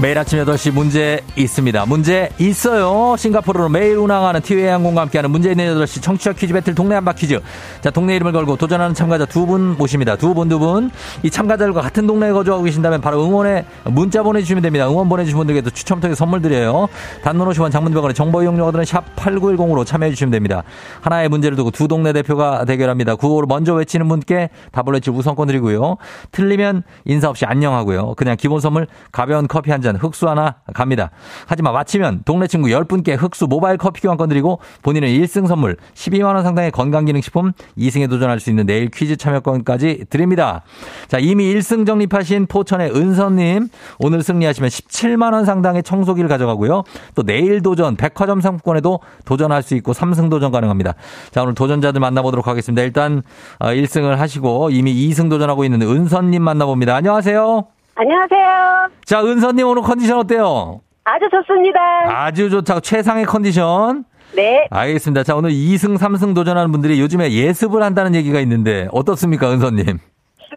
[SPEAKER 1] 매일 아침 8시 문제 있습니다. 문제 있어요. 싱가포르로 매일 운항하는 티웨이 항공과 함께하는 문제 있는 8시 청취자 퀴즈 배틀 동네 한바 퀴즈. 자, 동네 이름을 걸고 도전하는 참가자 두 분 모십니다. 두 분, 두 분. 이 참가자들과 같은 동네에 거주하고 계신다면 바로 응원에 문자 보내주시면 됩니다. 응원 보내주신 분들께도 추첨 통해 선물 드려요. 단문 50원 장문병원의 정보 이용료들은 샵 8910으로 참여해주시면 됩니다. 하나의 문제를 두고 두 동네 대표가 대결합니다. 구호를 먼저 외치는 분께 답을 외칠 우선권 드리고요. 틀리면 인사 없이 안녕하고요. 그냥 기본 선물 가벼운 커피 한 잔. 잔 흑수 하나 갑니다. 하지만 마치면 동네 친구 10분께 흑수 모바일 커피 교환권 드리고 본인은 1승 선물 12만원 상당의 건강기능식품 2승에 도전할 수 있는 내일 퀴즈 참여권까지 드립니다. 자, 이미 1승 정립하신 포천의 은서님 오늘 승리하시면 17만원 상당의 청소기를 가져가고요. 또 내일 도전 백화점 상품권에도 도전할 수 있고 3승 도전 가능합니다. 자, 오늘 도전자들 만나보도록 하겠습니다. 일단 1승을 어, 하시고 이미 2승 도전하고 있는 은서님 만나봅니다. 안녕하세요.
[SPEAKER 6] 안녕하세요.
[SPEAKER 1] 자, 은서님 오늘 컨디션 어때요?
[SPEAKER 6] 아주 좋습니다.
[SPEAKER 1] 아주 좋다. 최상의 컨디션.
[SPEAKER 6] 네.
[SPEAKER 1] 알겠습니다. 자, 오늘 2승, 3승 도전하는 분들이 요즘에 예습을 한다는 얘기가 있는데 어떻습니까, 은서님?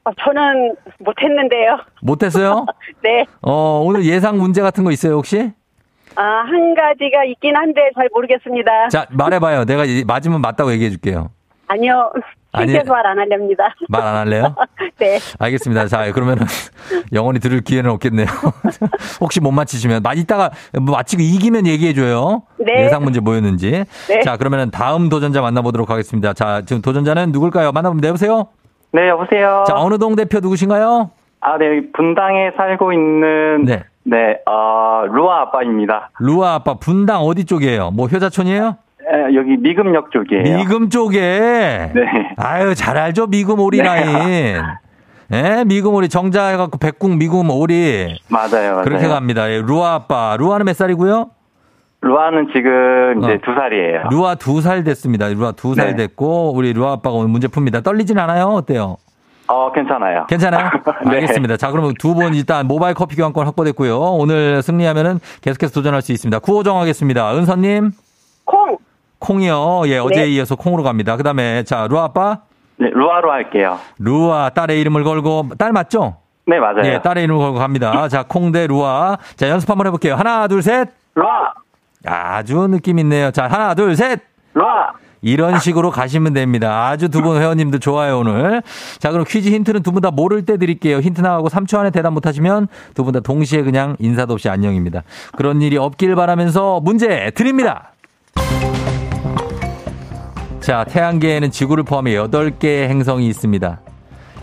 [SPEAKER 6] 어, 저는 못했는데요.
[SPEAKER 1] 못했어요? *laughs*
[SPEAKER 6] 네.
[SPEAKER 1] 어, 오늘 예상 문제 같은 거 있어요, 혹시?
[SPEAKER 6] 아, 한 가지가 있긴 한데 잘 모르겠습니다.
[SPEAKER 1] 자, 말해봐요. 내가 맞으면 맞다고 얘기해 줄게요.
[SPEAKER 6] 아니요. 아니, 말안 하렵니다. *laughs*
[SPEAKER 1] 말 안 할래요? *laughs*
[SPEAKER 6] 네.
[SPEAKER 1] 알겠습니다. 자, 그러면은 *laughs* 영원히 들을 기회는 없겠네요. 혹시 못 맞히시면, 이따가 뭐 맞히고 이기면 얘기해 줘요. 네. 예상 문제 뭐였는지. 네. 자, 그러면은 다음 도전자 만나보도록 하겠습니다. 자, 지금 도전자는 누굴까요? 만나보면 여보세요?
[SPEAKER 7] 네, 여보세요?
[SPEAKER 1] 자, 어느 동 대표 누구신가요?
[SPEAKER 2] 아, 네, 분당에 살고 있는
[SPEAKER 1] 네.
[SPEAKER 2] 네, 어, 루아 아빠입니다.
[SPEAKER 1] 루아 아빠 분당 어디 쪽이에요? 뭐 효자촌이에요?
[SPEAKER 2] 에, 여기 미금역 쪽이에요.
[SPEAKER 1] 미금 쪽에.
[SPEAKER 2] 네.
[SPEAKER 1] 아유, 잘 알죠. 미금 오리
[SPEAKER 2] 네.
[SPEAKER 1] 라인. 예, 미금 오리 정자 해갖고 백궁 미금 오리.
[SPEAKER 2] 맞아요, 맞아요.
[SPEAKER 1] 그렇게 갑니다. 예, 루아 아빠. 루아는 몇 살이고요?
[SPEAKER 2] 루아는 지금 이제
[SPEAKER 1] 어.
[SPEAKER 2] 두 살이에요.
[SPEAKER 1] 루아 두 살 됐습니다. 루아 두살
[SPEAKER 2] 네.
[SPEAKER 1] 됐고 우리 루아 아빠가 오늘 문제 풉니다. 떨리진 않아요? 어때요?
[SPEAKER 2] 어, 괜찮아요.
[SPEAKER 1] 괜찮아요? *laughs*
[SPEAKER 2] 네.
[SPEAKER 1] 알겠습니다. 자, 그러면 두 분 일단 모바일 커피 교환권 확보됐고요. 오늘 승리하면은 계속해서 도전할 수 있습니다. 구호 정하겠습니다. 은서님,
[SPEAKER 6] 콩.
[SPEAKER 1] 콩이요. 예, 어제에
[SPEAKER 6] 네.
[SPEAKER 1] 이어서 콩으로 갑니다. 그 다음에, 자, 루아 아빠,
[SPEAKER 2] 네, 루아로 할게요.
[SPEAKER 1] 루아 딸의 이름을 걸고, 딸 맞죠?
[SPEAKER 2] 네, 맞아요.
[SPEAKER 1] 예, 딸의 이름을 걸고 갑니다. 자, 콩 대 루아. 자, 연습 한번 해볼게요. 하나, 둘, 셋.
[SPEAKER 2] 루아!
[SPEAKER 1] 아주 느낌 있네요. 자, 하나, 둘, 셋.
[SPEAKER 2] 루아!
[SPEAKER 1] 이런 식으로 가시면 됩니다. 아주 두 분 회원님들 좋아요, 오늘. 자, 그럼 퀴즈 힌트는 두 분 다 모를 때 드릴게요. 힌트 나가고 3초 안에 대답 못 하시면 두 분 다 동시에 그냥 인사도 없이 안녕입니다. 그런 일이 없길 바라면서 문제 드립니다. 자, 태양계에는 지구를 포함해 8개의 행성이 있습니다.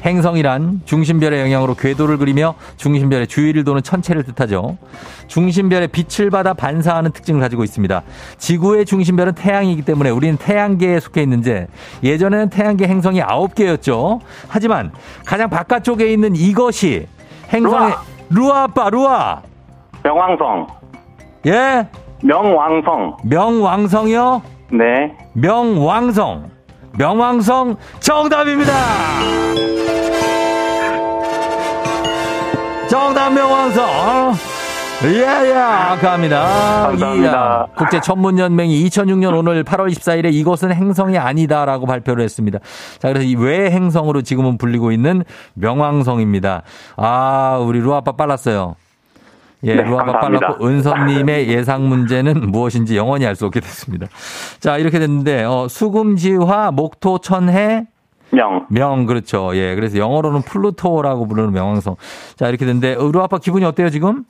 [SPEAKER 1] 행성이란 중심별의 영향으로 궤도를 그리며 중심별의 주위를 도는 천체를 뜻하죠. 중심별의 빛을 받아 반사하는 특징을 가지고 있습니다. 지구의 중심별은 태양이기 때문에 우리는 태양계에 속해 있는데 예전에는 태양계 행성이 9개였죠. 하지만 가장 바깥쪽에 있는 이것이 행성의 루아 아빠 루아
[SPEAKER 2] 명왕성.
[SPEAKER 1] 예
[SPEAKER 2] 명왕성.
[SPEAKER 1] 명왕성이요
[SPEAKER 2] 네.
[SPEAKER 1] 명왕성 명왕성 정답입니다. 정답 명왕성. 예 예 감사합니다.
[SPEAKER 2] 감사합니다.
[SPEAKER 1] 이, 국제 천문 연맹이 2006년 오늘 8월 24일에 이것은 행성이 아니다라고 발표를 했습니다. 자 그래서 이 외 행성으로 지금은 불리고 있는 명왕성입니다. 아 우리 루아 아빠 빨랐어요. 예,
[SPEAKER 2] 네,
[SPEAKER 1] 루아가
[SPEAKER 2] 감사합니다.
[SPEAKER 1] 빨랐고 은선님의 예상 문제는 *laughs* 무엇인지 영원히 알 수 없게 됐습니다. 자 이렇게 됐는데 어, 수금지화 목토천해
[SPEAKER 2] 명.
[SPEAKER 1] 명 그렇죠. 예, 그래서 영어로는 플루토라고 부르는 명왕성. 자 이렇게 됐는데 어, 루아 아빠 기분이 어때요 지금?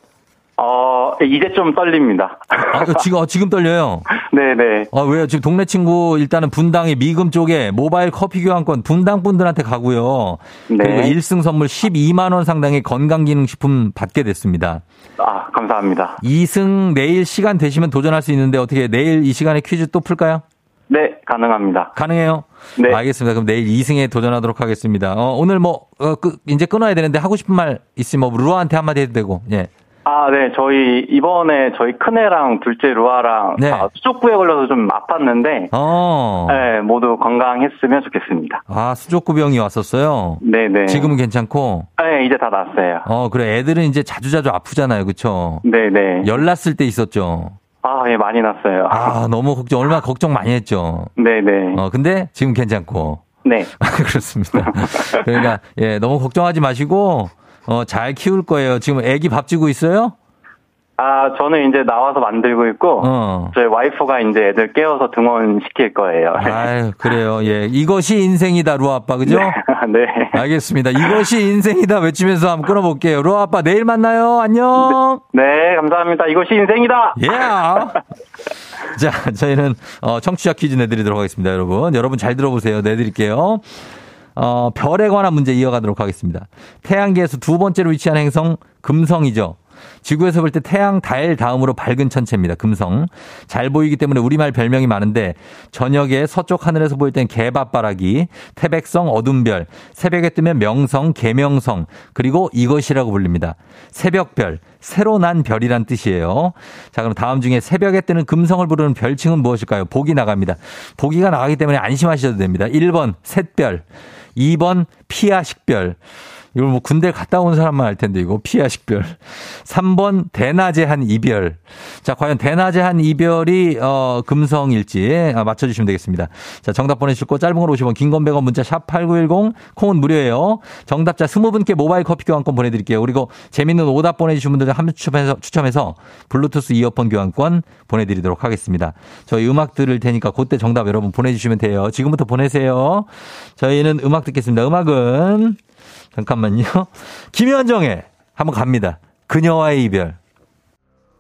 [SPEAKER 2] 어, 이제 좀 떨립니다.
[SPEAKER 1] 아 지금 어, 지금 떨려요. *laughs*
[SPEAKER 2] 네네.
[SPEAKER 1] 아 왜요? 지금 동네 친구 일단은 분당의 미금 쪽에 모바일 커피 교환권 분당 분들한테 가고요.
[SPEAKER 2] 네.
[SPEAKER 1] 그리고 1승 선물 12만 원 상당의 건강기능식품 받게 됐습니다.
[SPEAKER 2] 아, 감사합니다.
[SPEAKER 1] 2승 내일 시간 되시면 도전할 수 있는데 어떻게 내일 이 시간에 퀴즈 또 풀까요?
[SPEAKER 2] 네, 가능합니다.
[SPEAKER 1] 가능해요?
[SPEAKER 2] 네.
[SPEAKER 1] 알겠습니다. 그럼 내일 2승에 도전하도록 하겠습니다. 어, 오늘 뭐, 어, 그, 이제 끊어야 되는데 하고 싶은 말 있으면 뭐 루아한테 한마디 해도 되고, 예.
[SPEAKER 2] 아, 네, 저희, 이번에 저희 큰애랑 둘째 루아랑
[SPEAKER 1] 네.
[SPEAKER 2] 아, 수족구에 걸려서 좀 아팠는데,
[SPEAKER 1] 어.
[SPEAKER 2] 네, 모두 건강했으면 좋겠습니다.
[SPEAKER 1] 아, 수족구병이 왔었어요?
[SPEAKER 2] 네네.
[SPEAKER 1] 지금은 괜찮고,
[SPEAKER 2] 네, 이제 다 났어요.
[SPEAKER 1] 어, 그래. 애들은 이제 자주자주 아프잖아요. 그쵸?
[SPEAKER 2] 네네.
[SPEAKER 1] 열 났을 때 있었죠.
[SPEAKER 2] 아, 예, 많이 났어요.
[SPEAKER 1] 아, 너무 걱정, 얼마나 걱정 많이 했죠.
[SPEAKER 2] 네네.
[SPEAKER 1] 어, 근데 지금 괜찮고.
[SPEAKER 2] 네. *laughs*
[SPEAKER 1] 그렇습니다. 그러니까, 예, 너무 걱정하지 마시고, 어, 잘 키울 거예요. 지금 애기 밥 주고 있어요?
[SPEAKER 2] 아, 저는 이제 나와서 만들고 있고,
[SPEAKER 1] 어.
[SPEAKER 2] 저희 와이프가 이제 애들 깨워서 등원 시킬 거예요. *laughs*
[SPEAKER 1] 아유, 그래요. 예. 이것이 인생이다, 루아 아빠, 그죠? *laughs*
[SPEAKER 2] 네.
[SPEAKER 1] 알겠습니다. 이것이 인생이다 외치면서 한번 끊어볼게요. 루아 아빠, 내일 만나요. 안녕.
[SPEAKER 2] 네, 감사합니다. 이것이 인생이다!
[SPEAKER 1] 예. *laughs* 자, 저희는, 어, 청취자 퀴즈 내드리도록 하겠습니다, 여러분. 여러분 잘 들어보세요. 내드릴게요. 어, 별에 관한 문제 이어가도록 하겠습니다. 태양계에서 두 번째로 위치한 행성, 금성이죠. 지구에서 볼 때 태양, 달 다음으로 밝은 천체입니다. 금성. 잘 보이기 때문에 우리말 별명이 많은데 저녁에 서쪽 하늘에서 보일 땐 개밥바라기, 태백성, 어둠별, 새벽에 뜨면 명성, 개명성, 그리고 이것이라고 불립니다. 새벽별, 새로 난 별이란 뜻이에요. 자, 그럼 다음 중에 새벽에 뜨는 금성을 부르는 별칭은 무엇일까요? 보기 나갑니다. 보기가 나가기 때문에 안심하셔도 됩니다. 1번 샛별, 2번 피아 식별, 이걸 뭐 군대 갔다 온 사람만 알 텐데 이거 피아식별. 3번 *laughs* 대낮에 한 이별. 자, 과연 대낮에 한 이별이 어 금성일지 아, 맞춰 주시면 되겠습니다. 자, 정답 보내실 거 짧은 걸 50원, 긴 건 100원 문자 샵 8910 콩은 무료예요. 정답자 20분께 모바일 커피 교환권 보내 드릴게요. 그리고 재밌는 오답 보내 주신 분들 한 분 추첨해서 추첨해서 블루투스 이어폰 교환권 보내 드리도록 하겠습니다. 저희 음악 들을 테니까 그때 정답 여러분 보내 주시면 돼요. 지금부터 보내세요. 저희는 음악 듣겠습니다. 음악은 잠깐만요. *laughs* 김현정의 한번 갑니다. 그녀와의 이별.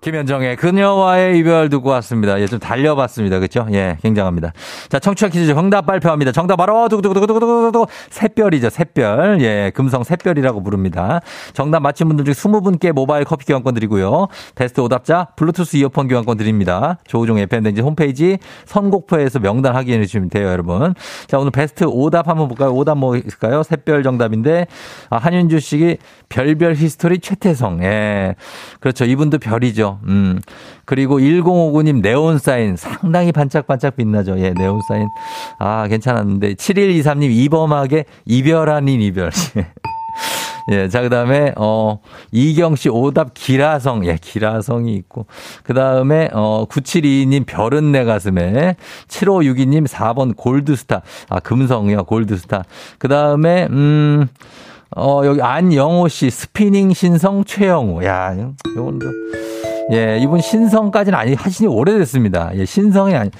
[SPEAKER 1] 김현정의 그녀와의 이별 듣고 왔습니다. 예, 좀 달려봤습니다. 그렇죠? 예, 굉장합니다. 자, 청취자 퀴즈 정답 발표합니다. 정답 바로 두구두구두구두구두구 샛별이죠. 샛별. 예, 금성 샛별이라고 부릅니다. 정답 맞힌 분들 중 20분께 모바일 커피 교환권 드리고요. 베스트 오답자 블루투스 이어폰 교환권 드립니다. 조우종 FM댕지 홈페이지 선곡표에서 명단 확인해 주시면 돼요, 여러분. 자, 오늘 베스트 오답 한번 볼까요? 오답 뭐 있을까요? 샛별 정답인데 아, 한윤주 씨기 별별 히스토리 최태성. 예. 그렇죠. 이분도 별이죠. 음. 그리고 1059님 네온 사인 상당히 반짝반짝 빛나죠. 예, 네온 사인. 아, 괜찮았는데. 7123님 이범하게 이별 아닌 *laughs* 이별. 예, 자, 그 다음에, 어, 이경 씨 오답 기라성. 예, 기라성이 있고. 그 다음에, 어, 9722님 별은 내 가슴에. 7562님 4번 골드스타. 아, 금성이요, 골드스타. 그 다음에, 음, 어, 여기 안영호 씨 스피닝 신성 최영우. 야, 이건 좀. 예, 이분 신성까지는 아니, 하신지 오래됐습니다. 예, 신성이 아니,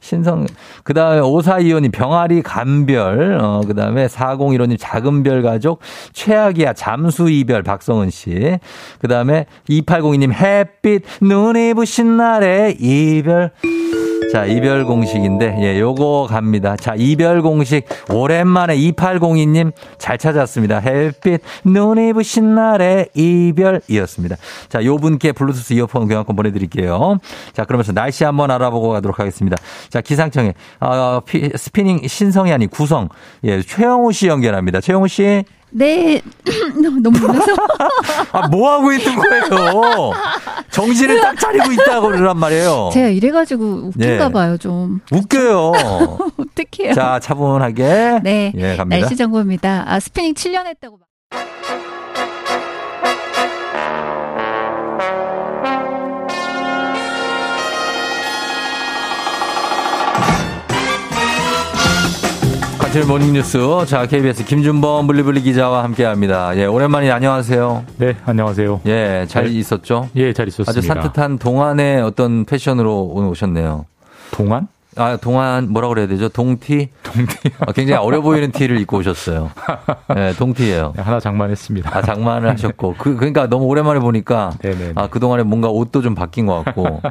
[SPEAKER 1] 신성. 그 다음에 오사이원님 병아리 간별. 어, 그 다음에 4015님 작은 별 가족. 최악이야 잠수 이별 박성은 씨. 그 다음에 2802님 햇빛 눈이 부신 날의 이별. 자, 이별 공식인데, 예, 요거 갑니다. 자, 이별 공식. 오랜만에 2802님 잘 찾았습니다. 햇빛, 눈이 부신 날의 이별이었습니다. 자, 요 분께 블루투스 이어폰 교환권 보내드릴게요. 자, 그러면서 날씨 한번 알아보고 가도록 하겠습니다. 자, 기상청에, 어, 피, 스피닝 신성이 아닌 구성. 예, 최영우 씨 연결합니다. 최영우 씨.
[SPEAKER 7] 네. *laughs* 너무 놀라서.
[SPEAKER 1] 아, 뭐 하고 있는 거예요? 정신을 딱 차리고 있다고 그러란 말이에요.
[SPEAKER 7] 제가 이래가지고 웃긴가
[SPEAKER 1] 예.
[SPEAKER 7] 봐요, 좀.
[SPEAKER 1] 웃겨요. *laughs*
[SPEAKER 7] 어떡해요.
[SPEAKER 1] 자, 차분하게.
[SPEAKER 7] 네.
[SPEAKER 1] 예, 갑니다.
[SPEAKER 7] 날씨 정보입니다. 아, 스피닝 7년 했다고.
[SPEAKER 1] 관철 morning 뉴스. 자, KBS 김준범 블리블리 기자와 함께 합니다. 예, 오랜만에 안녕하세요.
[SPEAKER 8] 네, 안녕하세요.
[SPEAKER 1] 예, 잘
[SPEAKER 8] 네.
[SPEAKER 1] 있었죠?
[SPEAKER 8] 예, 잘 있었습니다.
[SPEAKER 1] 아주 산뜻한 동안의 어떤 패션으로 오늘 오셨네요.
[SPEAKER 8] 동안?
[SPEAKER 1] 아, 동안 뭐라 그래야 되죠? 동티?
[SPEAKER 8] 동티.
[SPEAKER 1] 아, 굉장히 어려 보이는 티를 입고 오셨어요. 예, 동티예요.
[SPEAKER 8] 네, 하나 장만했습니다.
[SPEAKER 1] 아, 장만을 하셨고. 그, 그러니까 너무 오랜만에 보니까.
[SPEAKER 8] 네네.
[SPEAKER 1] 아, 그 동안에 뭔가 옷도 좀 바뀐 것 같고.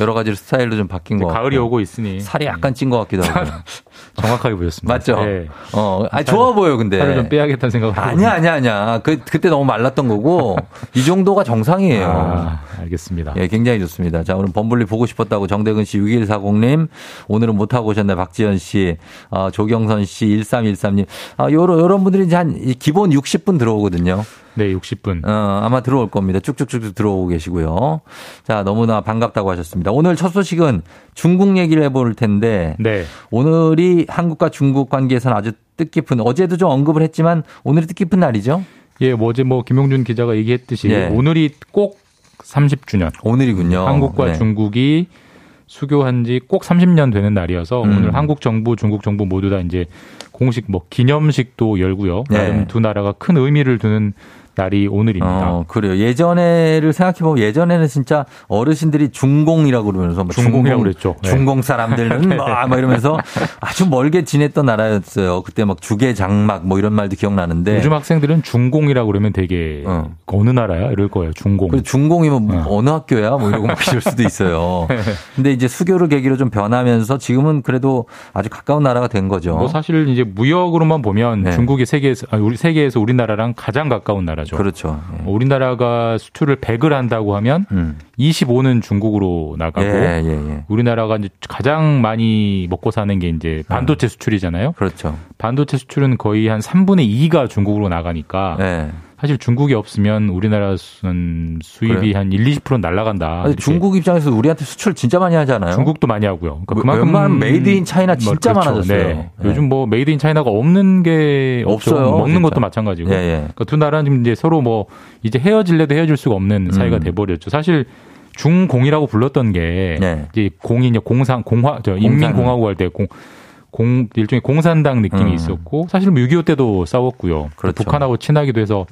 [SPEAKER 1] 여러 가지 스타일도 좀 바뀐 것 같고.
[SPEAKER 8] 가을이 오고 있으니
[SPEAKER 1] 살이 약간 찐 것 같기도 하고. *laughs*
[SPEAKER 8] 정확하게 보였습니다.
[SPEAKER 1] 맞죠?
[SPEAKER 8] 네.
[SPEAKER 1] 어, 아 좋아 보여, 근데.
[SPEAKER 8] 살을 좀 빼야겠다는 생각을 하고
[SPEAKER 1] 아니야, 아니야, 아니야. 그, 그때 너무 말랐던 거고, *laughs* 이 정도가 정상이에요.
[SPEAKER 8] 아, 알겠습니다.
[SPEAKER 1] 예, 굉장히 좋습니다. 자, 오늘 범블리 보고 싶었다고 정대근 씨 6140님, 오늘은 못 하고 오셨네. 박지현 씨, 어, 조경선 씨, 1313님. 아, 요런, 요런 분들이 이제 한이 기본 60분 들어오거든요.
[SPEAKER 8] 네, 60분.
[SPEAKER 1] 어, 아마 들어올 겁니다. 쭉쭉쭉 들어오고 계시고요. 자, 너무나 반갑다고 하셨습니다. 오늘 첫 소식은 중국 얘기를 해볼 텐데,
[SPEAKER 8] 네.
[SPEAKER 1] 오늘이 한국과 중국 관계에서는 아주 뜻깊은, 어제도 좀 언급을 했지만, 오늘이 뜻깊은 날이죠?
[SPEAKER 8] 예, 뭐 어제 뭐 김용준 기자가 얘기했듯이
[SPEAKER 1] 예.
[SPEAKER 8] 오늘이 꼭 30주년.
[SPEAKER 1] 오늘이군요.
[SPEAKER 8] 한국과
[SPEAKER 1] 네.
[SPEAKER 8] 중국이 수교한 지 꼭 30년 되는 날이어서
[SPEAKER 1] 음.
[SPEAKER 8] 오늘 한국 정부, 중국 정부 모두 다 이제 공식 뭐 기념식도 열고요.
[SPEAKER 1] 네.
[SPEAKER 8] 나름 두 나라가 큰 의미를 두는 날이 오늘입니다.
[SPEAKER 1] 어, 그래요. 예전에를 생각해보면 예전에는 진짜 어르신들이 중공이라고 그러면서 뭐
[SPEAKER 8] 중공이라고
[SPEAKER 1] 중공,
[SPEAKER 8] 그랬죠. 네.
[SPEAKER 1] 중공 사람들은 뭐, *laughs* 막 이러면서 아주 멀게 지냈던 나라였어요. 그때 막 주계 장막 뭐 이런 말도 기억나는데.
[SPEAKER 8] 요즘 학생들은 중공이라고 그러면 되게
[SPEAKER 1] 어.
[SPEAKER 8] 어느 나라야 이럴 거예요. 중공.
[SPEAKER 1] 그 중공이면 뭐
[SPEAKER 8] 어.
[SPEAKER 1] 어느 학교야? 뭐 이러고 막 *laughs* 이럴 수도 있어요. 근데 이제 수교를 계기로 좀 변하면서 지금은 그래도 아주 가까운 나라가 된 거죠.
[SPEAKER 8] 뭐 사실 이제 무역으로만 보면
[SPEAKER 1] 네.
[SPEAKER 8] 중국이 세계에서 아니, 우리 세계에서 우리나라랑 가장 가까운 나라 죠.
[SPEAKER 1] 그렇죠. 예.
[SPEAKER 8] 어, 우리나라가 수출을 100을 한다고 하면
[SPEAKER 1] 음.
[SPEAKER 8] 25는 중국으로 나가고
[SPEAKER 1] 예, 예, 예.
[SPEAKER 8] 우리나라가 이제 가장 많이 먹고 사는 게 이제 반도체 수출이잖아요.
[SPEAKER 1] 그렇죠.
[SPEAKER 8] 반도체 수출은 거의 한 3분의 2가 중국으로 나가니까
[SPEAKER 1] 예.
[SPEAKER 8] 사실 중국이 없으면 우리나라 수- 수입이
[SPEAKER 1] 그래요?
[SPEAKER 8] 한 1, 20%는 날아간다.
[SPEAKER 1] 아니,
[SPEAKER 8] 이렇게.
[SPEAKER 1] 중국 입장에서 우리한테 수출 진짜 많이 하잖아요.
[SPEAKER 8] 중국도 많이 하고요. 그러니까
[SPEAKER 1] 왜-
[SPEAKER 8] 그만큼
[SPEAKER 1] made in China 진짜
[SPEAKER 8] 뭐, 그렇죠.
[SPEAKER 1] 많아졌어요.
[SPEAKER 8] 네.
[SPEAKER 1] 네.
[SPEAKER 8] 요즘 뭐 made in China가 없는 게 없죠.
[SPEAKER 1] 없어요,
[SPEAKER 8] 먹는
[SPEAKER 1] 진짜.
[SPEAKER 8] 것도 마찬가지고.
[SPEAKER 1] 예, 예.
[SPEAKER 8] 그러니까 두 나라는 지금 이제 서로 뭐 이제 헤어질래도 헤어질 수가 없는 사이가
[SPEAKER 1] 음.
[SPEAKER 8] 돼 버렸죠. 사실 중공이라고 불렀던 게
[SPEAKER 1] 네.
[SPEAKER 8] 이제 공이 공산 공화 저 인민공화국 할 때 공 공 일종의 공산당 느낌이
[SPEAKER 1] 음.
[SPEAKER 8] 있었고 사실 뭐6.25 때도 싸웠고요.
[SPEAKER 1] 그렇죠.
[SPEAKER 8] 북한하고 친하기도 해서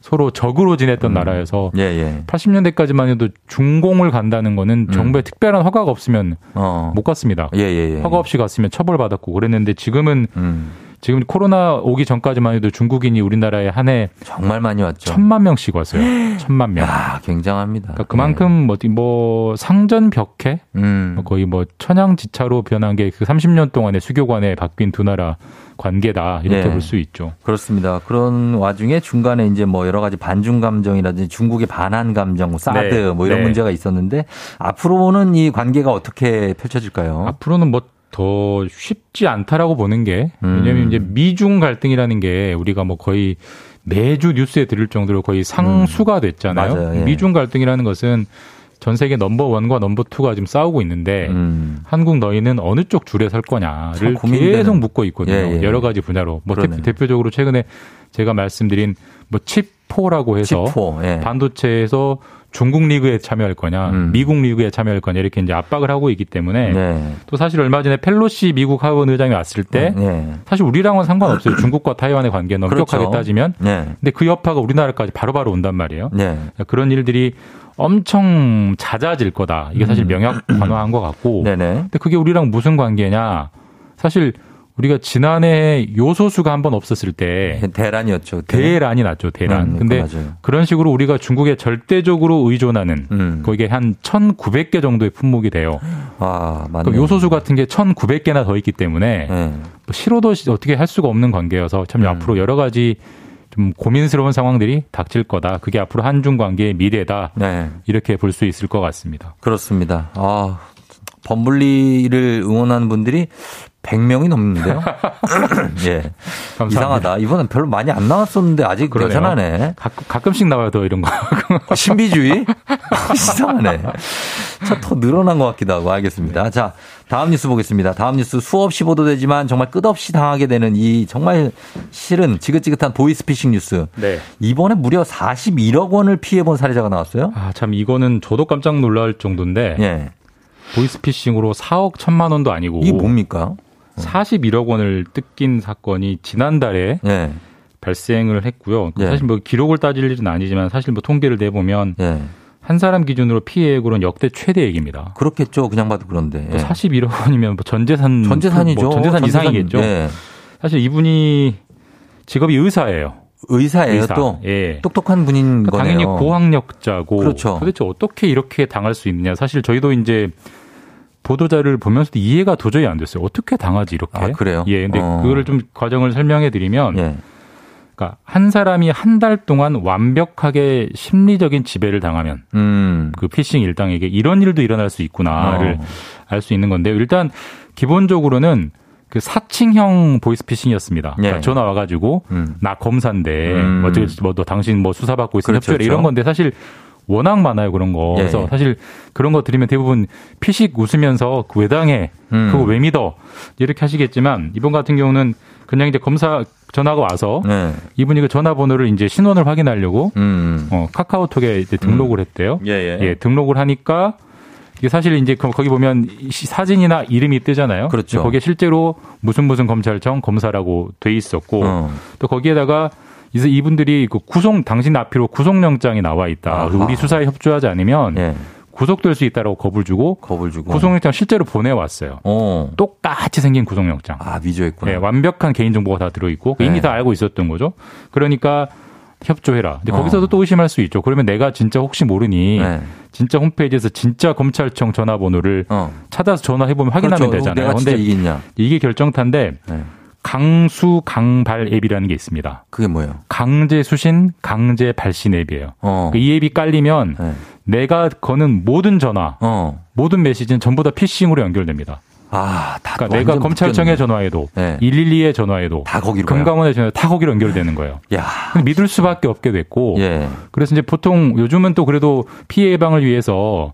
[SPEAKER 8] 서로 적으로 지냈던 나라여서
[SPEAKER 1] 예, 예.
[SPEAKER 8] 80년대까지만 해도 중공을 간다는 거는
[SPEAKER 1] 음.
[SPEAKER 8] 정부의 특별한 허가가 없으면
[SPEAKER 1] 어.
[SPEAKER 8] 못 갔습니다.
[SPEAKER 1] 예, 예, 예.
[SPEAKER 8] 허가 없이 갔으면 처벌받았고 그랬는데 지금은
[SPEAKER 1] 음.
[SPEAKER 8] 지금 코로나 오기 전까지만 해도 중국인이 우리나라에 한 해
[SPEAKER 1] 정말 많이 왔죠.
[SPEAKER 8] 천만 명씩 왔어요. *gasps* 천만 명.
[SPEAKER 1] 야, 굉장합니다.
[SPEAKER 8] 그러니까 그만큼 뭐, 어디 뭐 상전 벽해
[SPEAKER 1] 음.
[SPEAKER 8] 뭐 거의 뭐 천양지차로 변한 게 그 30년 동안의 수교관에 바뀐 두 나라 관계다 이렇게
[SPEAKER 1] 네.
[SPEAKER 8] 볼수 있죠.
[SPEAKER 1] 그렇습니다. 그런 와중에 중간에 이제 뭐 여러 가지 반중 감정이라든지 중국의 반한 감정, 뭐 사드
[SPEAKER 8] 네.
[SPEAKER 1] 뭐 이런
[SPEAKER 8] 네.
[SPEAKER 1] 문제가 있었는데 앞으로는 이 관계가 어떻게 펼쳐질까요?
[SPEAKER 8] 앞으로는 뭐 더 쉽지 않다라고 보는 게
[SPEAKER 1] 음.
[SPEAKER 8] 왜냐하면 이제 미중 갈등이라는 게 우리가 뭐 거의 매주 뉴스에 들을 정도로 거의 상수가 됐잖아요.
[SPEAKER 1] 맞아요. 예.
[SPEAKER 8] 미중 갈등이라는 것은 전 세계 number one과 number two가 지금 싸우고 있는데
[SPEAKER 1] 음.
[SPEAKER 8] 한국 너희는 어느 쪽 줄에 설 거냐를. 계속 묻고 있거든요.
[SPEAKER 1] 예, 예.
[SPEAKER 8] 여러 가지 분야로. 뭐
[SPEAKER 1] 그러네요.
[SPEAKER 8] 대, 표적으로 최근에 제가 말씀드린 뭐 칩4라고 해서
[SPEAKER 1] 치포, 예.
[SPEAKER 8] 반도체에서 중국 리그에 참여할 거냐,
[SPEAKER 1] 음.
[SPEAKER 8] 미국 리그에 참여할 거냐 이렇게 이제 압박을 하고 있기 때문에
[SPEAKER 1] 네.
[SPEAKER 8] 또 사실 얼마 전에 펠로시 미국 하원 의장이 왔을 때
[SPEAKER 1] 네.
[SPEAKER 8] 사실 우리랑은 상관없어요. *clears throat* 중국과 타이완의 관계는 엄격하게
[SPEAKER 1] 그렇죠.
[SPEAKER 8] 따지면.
[SPEAKER 1] 네.
[SPEAKER 8] 근데 그 여파가 우리나라까지 바로바로 온단 말이에요.
[SPEAKER 1] 네.
[SPEAKER 8] 그런 일들이 엄청 잦아질 거다. 이게 사실
[SPEAKER 1] 음.
[SPEAKER 8] 명약 관화한 *clears throat* 것 같고. 근데 그게 우리랑 무슨 관계냐? 사실 우리가 지난해 요소수가 한 번 없었을 때 *laughs*
[SPEAKER 1] 대란이었죠.
[SPEAKER 8] 대란이 났죠. 대란.
[SPEAKER 1] 음,
[SPEAKER 8] 근데
[SPEAKER 1] 맞아요.
[SPEAKER 8] 그런 식으로 우리가 중국에 절대적으로 의존하는
[SPEAKER 1] 음.
[SPEAKER 8] 거기에 한 1,900개 정도의 품목이 돼요.
[SPEAKER 1] 아, 맞네.
[SPEAKER 8] 요소수 같은 게 1,900개나 더 있기 때문에
[SPEAKER 1] 네.
[SPEAKER 8] 뭐 싫어도 어떻게 할 수가 없는 관계여서 참
[SPEAKER 1] 음.
[SPEAKER 8] 앞으로 여러 가지 좀 고민스러운 상황들이 닥칠 거다. 그게 앞으로 한중 관계의 미래다.
[SPEAKER 1] 네.
[SPEAKER 8] 이렇게 볼 수 있을 것 같습니다.
[SPEAKER 1] 그렇습니다. 아, 범블리를 응원하는 분들이 100명이 넘는데요. *laughs* 예.
[SPEAKER 8] 감사합니다.
[SPEAKER 1] 이상하다. 이번엔 별로 많이 안 나왔었는데 아직
[SPEAKER 8] 그러네요.
[SPEAKER 1] 여전하네.
[SPEAKER 8] 가끔, 씩 나와요, 더 이런 거.
[SPEAKER 1] 신비주의? *laughs* 이상하네. 자, 더 늘어난 것 같기도 하고 알겠습니다. 자, 다음 뉴스 보겠습니다. 다음 뉴스 수없이 보도되지만 정말 끝없이 당하게 되는 이 정말 싫은 지긋지긋한 보이스피싱 뉴스.
[SPEAKER 8] 네.
[SPEAKER 1] 이번에 무려 41억 원을 피해본 사례자가 나왔어요.
[SPEAKER 8] 아, 참 이거는 저도 깜짝 놀랄 정도인데
[SPEAKER 1] 예.
[SPEAKER 8] 보이스피싱으로 4억 1천만 원도 아니고
[SPEAKER 1] 이게 뭡니까?
[SPEAKER 8] 41억 원을 뜯긴 사건이 지난달에
[SPEAKER 1] 예.
[SPEAKER 8] 발생을 했고요.
[SPEAKER 1] 예.
[SPEAKER 8] 사실 뭐 기록을 따질 일은 아니지만 사실 뭐 통계를 내보면
[SPEAKER 1] 예.
[SPEAKER 8] 한 사람 기준으로 피해액으로는 역대 최대액입니다.
[SPEAKER 1] 그렇죠. 그냥 봐도 그런데. 예.
[SPEAKER 8] 41억 원이면 뭐 전재산
[SPEAKER 1] 전재산이죠.
[SPEAKER 8] 뭐 전재산 이상이겠죠.
[SPEAKER 1] 예.
[SPEAKER 8] 사실 이분이 직업이 의사예요.
[SPEAKER 1] 의사예요
[SPEAKER 8] 의사.
[SPEAKER 1] 또.
[SPEAKER 8] 예.
[SPEAKER 1] 똑똑한 분인
[SPEAKER 8] 그러니까
[SPEAKER 1] 거네요.
[SPEAKER 8] 당연히 고학력자고
[SPEAKER 1] 그렇죠.
[SPEAKER 8] 도대체 어떻게 이렇게 당할 수 있느냐. 사실 저희도 이제 보도자를 보면서도 이해가 도저히 안 됐어요. 어떻게 당하지 이렇게?
[SPEAKER 1] 아, 그래요?
[SPEAKER 8] 예. 근데
[SPEAKER 1] 어.
[SPEAKER 8] 그거를 좀 과정을 설명해 드리면
[SPEAKER 1] 예.
[SPEAKER 8] 그러니까 한 사람이 한 달 동안 완벽하게 심리적인 지배를 당하면
[SPEAKER 1] 음.
[SPEAKER 8] 그 피싱 일당에게 이런 일도 일어날 수 있구나를
[SPEAKER 1] 어.
[SPEAKER 8] 알수 있는 건데요. 일단 기본적으로는 그 사칭형 보이스피싱이었습니다. 그러니까
[SPEAKER 1] 예.
[SPEAKER 8] 전화 와가지고
[SPEAKER 1] 음.
[SPEAKER 8] 나 검사인데
[SPEAKER 1] 음.
[SPEAKER 8] 뭐 어떻게 뭐너 당신 뭐 수사받고 있으면
[SPEAKER 1] 그렇죠,
[SPEAKER 8] 협조해 이런
[SPEAKER 1] 그렇죠.
[SPEAKER 8] 건데 사실 워낙 많아요 그런 거.
[SPEAKER 1] 예.
[SPEAKER 8] 그래서 사실 그런 거 들으면 대부분 피식 웃으면서 그왜 당해?
[SPEAKER 1] 음.
[SPEAKER 8] 그거 왜 믿어? 이렇게 하시겠지만 이번 같은 경우는 그냥 이제 검사 전화가 와서
[SPEAKER 1] 네.
[SPEAKER 8] 이분이 그 전화번호를 이제 신원을 확인하려고
[SPEAKER 1] 음.
[SPEAKER 8] 어, 카카오톡에 이제 등록을 했대요.
[SPEAKER 1] 예, 예.
[SPEAKER 8] 예, 등록을 하니까 이게 사실 이제 그- 거기 보면 사진이나 이름이 뜨잖아요.
[SPEAKER 1] 그렇죠.
[SPEAKER 8] 거기에 실제로 무슨 무슨 검찰청 검사라고 돼 있었고
[SPEAKER 1] 어.
[SPEAKER 8] 또 거기에다가 이제 이분들이 그 구속 당신 앞으로 구속영장이 나와 있다.
[SPEAKER 1] 아하.
[SPEAKER 8] 우리 수사에 협조하지 않으면
[SPEAKER 1] 예.
[SPEAKER 8] 구속될 수 있다라고 겁을 주고
[SPEAKER 1] 겁을 주고.
[SPEAKER 8] 구속영장 실제로 보내왔어요.
[SPEAKER 1] 어.
[SPEAKER 8] 똑같이 생긴 구속영장.
[SPEAKER 1] 아, 위조했구나.
[SPEAKER 8] 예, 완벽한 개인 정보가 다 들어있고
[SPEAKER 1] 네.
[SPEAKER 8] 이미 다 알고 있었던 거죠. 그러니까 협조해라. 근데
[SPEAKER 1] 어.
[SPEAKER 8] 거기서도 또 의심할 수 있죠. 그러면 내가 진짜 혹시 모르니
[SPEAKER 1] 네.
[SPEAKER 8] 진짜 홈페이지에서 진짜 검찰청 전화번호를
[SPEAKER 1] 어.
[SPEAKER 8] 찾아서 전화해보면 확인하면
[SPEAKER 1] 그렇죠.
[SPEAKER 8] 되잖아요. 근데. 이게 결정타인데
[SPEAKER 1] 네.
[SPEAKER 8] 강수 강발 앱이라는 게 있습니다.
[SPEAKER 1] 그게 뭐예요?
[SPEAKER 8] 강제 수신, 강제 발신 앱이에요.
[SPEAKER 1] 어.
[SPEAKER 8] 이 앱이 깔리면
[SPEAKER 1] 네.
[SPEAKER 8] 내가 거는 모든 전화,
[SPEAKER 1] 어.
[SPEAKER 8] 모든 메시지는 전부 다 피싱으로 연결됩니다.
[SPEAKER 1] 아, 다
[SPEAKER 8] 그러니까 내가 검찰청에. 전화해도
[SPEAKER 1] 네.
[SPEAKER 8] 112에 전화해도
[SPEAKER 1] 다 거기로?
[SPEAKER 8] 금감원에 전화해도 다 거기로 연결되는 거예요.
[SPEAKER 1] 야.
[SPEAKER 8] 믿을 수밖에 없게 됐고
[SPEAKER 1] 예.
[SPEAKER 8] 그래서 이제 보통 요즘은 또 그래도 피해 예방을 위해서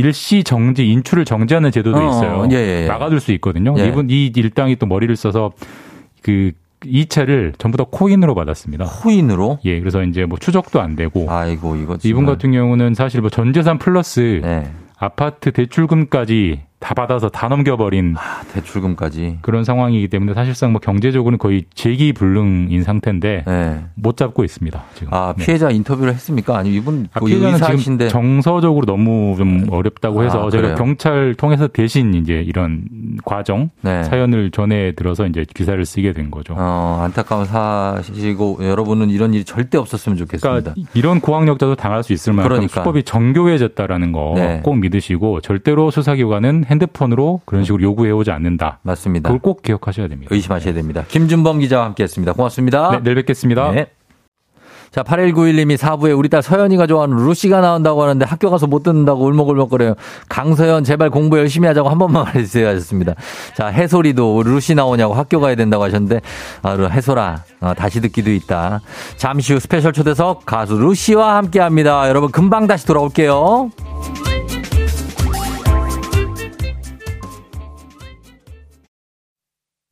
[SPEAKER 8] 일시 정지 인출을 정지하는 제도도
[SPEAKER 1] 어,
[SPEAKER 8] 있어요.
[SPEAKER 1] 예, 예, 예.
[SPEAKER 8] 막아둘 수 있거든요.
[SPEAKER 1] 예.
[SPEAKER 8] 이분 이 일당이 또 머리를 써서 그 이체를 전부 다 코인으로 받았습니다.
[SPEAKER 1] 코인으로?
[SPEAKER 8] 예, 그래서 이제 뭐 추적도 안 되고
[SPEAKER 1] 아이고, 이거
[SPEAKER 8] 이분. 같은 경우는 사실 뭐 전재산 플러스
[SPEAKER 1] 네.
[SPEAKER 8] 아파트 대출금까지 다 받아서 다 넘겨버린
[SPEAKER 1] 아, 대출금까지
[SPEAKER 8] 그런 상황이기 때문에 사실상 뭐 경제적으로는 거의 재기불능인 상태인데
[SPEAKER 1] 네.
[SPEAKER 8] 못 잡고 있습니다. 지금.
[SPEAKER 1] 아
[SPEAKER 8] 네.
[SPEAKER 1] 피해자 인터뷰를 했습니까? 아니 이분
[SPEAKER 8] 아,
[SPEAKER 1] 뭐
[SPEAKER 8] 피해자는
[SPEAKER 1] 의사이신데
[SPEAKER 8] 지금 정서적으로 너무 좀 어렵다고 해서
[SPEAKER 1] 아,
[SPEAKER 8] 저희가? 경찰 통해서 대신 이제 이런 과정
[SPEAKER 1] 네.
[SPEAKER 8] 사연을 전해 들어서 이제 기사를 쓰게 된 거죠.
[SPEAKER 1] 어, 안타까운 사실이고 여러분은 이런 일이 절대 없었으면 좋겠습니다.
[SPEAKER 8] 그러니까 이런 고학력자도 당할 수 있을 만큼
[SPEAKER 1] 그러니까.
[SPEAKER 8] 수법이 정교해졌다라는 거꼭
[SPEAKER 1] 네.
[SPEAKER 8] 믿으시고 절대로 수사기관은 핸드폰으로 그런 식으로 요구해오지 않는다.
[SPEAKER 1] 맞습니다.
[SPEAKER 8] 그걸 꼭 기억하셔야 됩니다.
[SPEAKER 1] 의심하셔야 됩니다. 김준범 기자와 함께했습니다. 고맙습니다.
[SPEAKER 8] 네, 내일 뵙겠습니다.
[SPEAKER 1] 네. 자, 8191님이 4부에 우리 딸 서연이가 좋아하는 루시가 나온다고 하는데 학교 가서 못 듣는다고 울먹울먹거려요. 강서연 제발 공부 열심히 하자고 한 번만 *laughs* 말해주세요 하셨습니다. 자, 해솔이도 루시 나오냐고 학교 가야 된다고 하셨는데, 아, 루- 해솔아, 어, 다시 듣기도 있다. 잠시 후 special 초대석 가수 루시와 함께 합니다. 여러분 금방 다시 돌아올게요.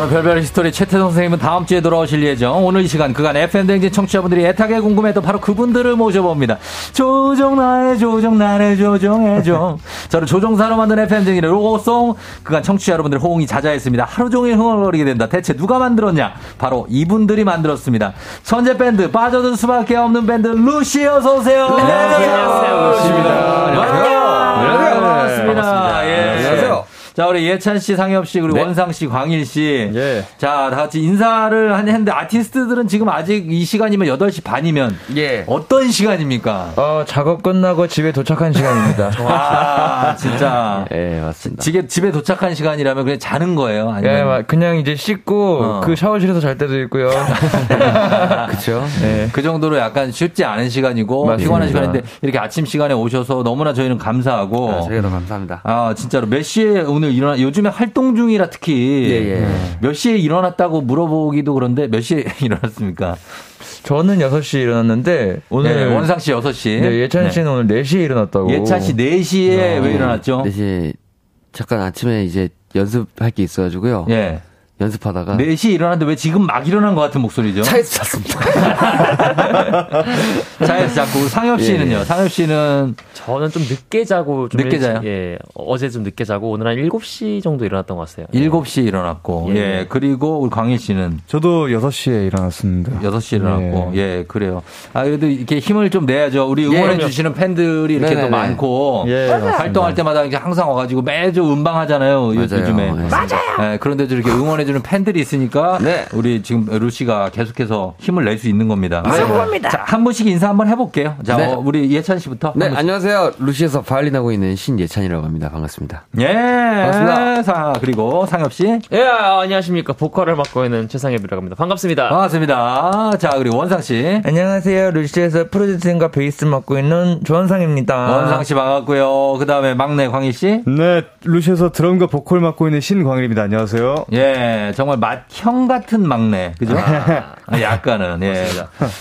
[SPEAKER 1] 오늘 별별 히스토리 최태성 선생님은 다음 주에 돌아오실 예정. 오늘 이 시간 그간 FM댕진 청취자분들이 애타게 궁금했던 바로 그분들을 모셔봅니다. 조종 나를 조종 나를 조종해줘. *laughs* 저는 조종사로 만든 FM댕진의 로고송 그간 청취자 여러분들의 호응이 자자했습니다. 하루 종일 흥얼거리게 된다. 대체 누가 만들었냐? 바로 이분들이 만들었습니다. 천재 밴드 빠져들 수밖에 없는 밴드 루시 어서 오세요.
[SPEAKER 9] 안녕하세요. 루시입니다.
[SPEAKER 1] 안녕하세요.
[SPEAKER 9] 안녕하세요.
[SPEAKER 1] 반갑습니다. 예.
[SPEAKER 9] 안녕하세요.
[SPEAKER 1] 자, 우리 예찬 씨, 상엽 씨, 그리고 원상 씨, 광일 씨.
[SPEAKER 9] 예.
[SPEAKER 1] 자, 다 같이 인사를 한- 했는데 아티스트들은 지금 아직 이 시간이면 8시 반이면
[SPEAKER 9] 예.
[SPEAKER 1] 어떤 시간입니까?
[SPEAKER 9] 어, 작업 끝나고 집에 도착한 시간입니다. *laughs*
[SPEAKER 1] 와, 진짜.
[SPEAKER 9] 예, 맞습니다.
[SPEAKER 1] 집에, 집에 도착한 시간이라면 그냥 자는 거예요? 아니면
[SPEAKER 9] 예, 막 그냥 이제 씻고
[SPEAKER 1] 어.
[SPEAKER 9] 그 샤워실에서 잘 때도 있고요. *laughs* 그렇죠. 예.
[SPEAKER 1] 그 정도로 약간 쉽지 않은 시간이고
[SPEAKER 9] 맞습니다.
[SPEAKER 1] 피곤한 시간인데 이렇게 아침 시간에 오셔서 너무나 저희는 감사하고
[SPEAKER 10] 아, 저희가 더 감사합니다.
[SPEAKER 1] 아, 진짜로 몇 시에 오늘 일어나 요즘에 활동 중이라 특히
[SPEAKER 9] 예, 예.
[SPEAKER 1] 몇 시에 일어났다고 물어보기도 그런데 몇 시에 *laughs* 일어났습니까?
[SPEAKER 9] 저는 6시에 일어났는데 오늘
[SPEAKER 1] 네, 원상 씨 6시.
[SPEAKER 9] 네, 예찬 씨는 오늘 4시에 일어났다고.
[SPEAKER 1] 예찬 씨 4시에
[SPEAKER 9] 어.
[SPEAKER 1] 왜 일어났죠?
[SPEAKER 10] 4시에 잠깐 아침에 이제 연습할 게 있어 가지고요.
[SPEAKER 1] 예.
[SPEAKER 10] 연습하다가
[SPEAKER 1] 4시 일어났는데 왜 지금 막 일어난 것 같은 목소리죠?
[SPEAKER 10] 차에서 잤습니다. *laughs*
[SPEAKER 1] 차에서 자꾸 상엽 씨는요.
[SPEAKER 10] 예.
[SPEAKER 1] 상엽 씨는
[SPEAKER 11] 저는 좀 늦게 자고 좀
[SPEAKER 1] 늦게 자요?
[SPEAKER 11] 예. 어제 좀 늦게 자고 오늘 한 7시 정도 일어났던 것 같아요.
[SPEAKER 1] 7시 일어났고 예.
[SPEAKER 11] 예.
[SPEAKER 1] 그리고 우리 광일 씨는
[SPEAKER 12] 저도 6시에 일어났습니다.
[SPEAKER 1] 6시 일어났고 예, 그래요. 아 그래도 이렇게 힘을 좀 내야죠. 우리 응원해
[SPEAKER 10] 그럼요.
[SPEAKER 1] 주시는 팬들이 이렇게 또
[SPEAKER 10] 네네네.
[SPEAKER 1] 많고
[SPEAKER 9] 예, 맞습니다.
[SPEAKER 1] 활동할 때마다 항상 와 가지고 매주 음방하잖아요. 요-
[SPEAKER 10] 맞아요.
[SPEAKER 1] 요즘에.
[SPEAKER 10] 네.
[SPEAKER 1] 맞아요. 그런데도 이렇게 응원해 주는 팬들이 있으니까
[SPEAKER 10] 네.
[SPEAKER 1] 우리 지금 루시가 계속해서 힘을 낼 수 있는 겁니다.
[SPEAKER 10] 맞습니다.
[SPEAKER 1] 자, 한 분씩 인사 한번 해볼게요. 자,
[SPEAKER 10] 네.
[SPEAKER 1] 어, 우리 예찬 씨부터.
[SPEAKER 10] 네. 안녕하세요. 루시에서 바이올린 하고 있는 신예찬이라고 합니다. 반갑습니다.
[SPEAKER 1] 예.
[SPEAKER 10] 반갑습니다.
[SPEAKER 1] 자, 그리고 상엽 씨.
[SPEAKER 11] 예, 아, 안녕하십니까. 보컬을 맡고 있는 최상엽이라고 합니다. 반갑습니다.
[SPEAKER 1] 반갑습니다. 자, 그리고 원상 씨.
[SPEAKER 9] 안녕하세요. 루시에서 프로듀싱과 베이스 맡고 있는 조원상입니다.
[SPEAKER 1] 원상 씨 반갑고요. 그 다음에 막내 광희 씨.
[SPEAKER 12] 네, 루시에서 드럼과 보컬 맡고 있는 신광일입니다. 안녕하세요.
[SPEAKER 1] 예, 정말 맏형 같은 막내. 그죠? 아, 약간은, 예.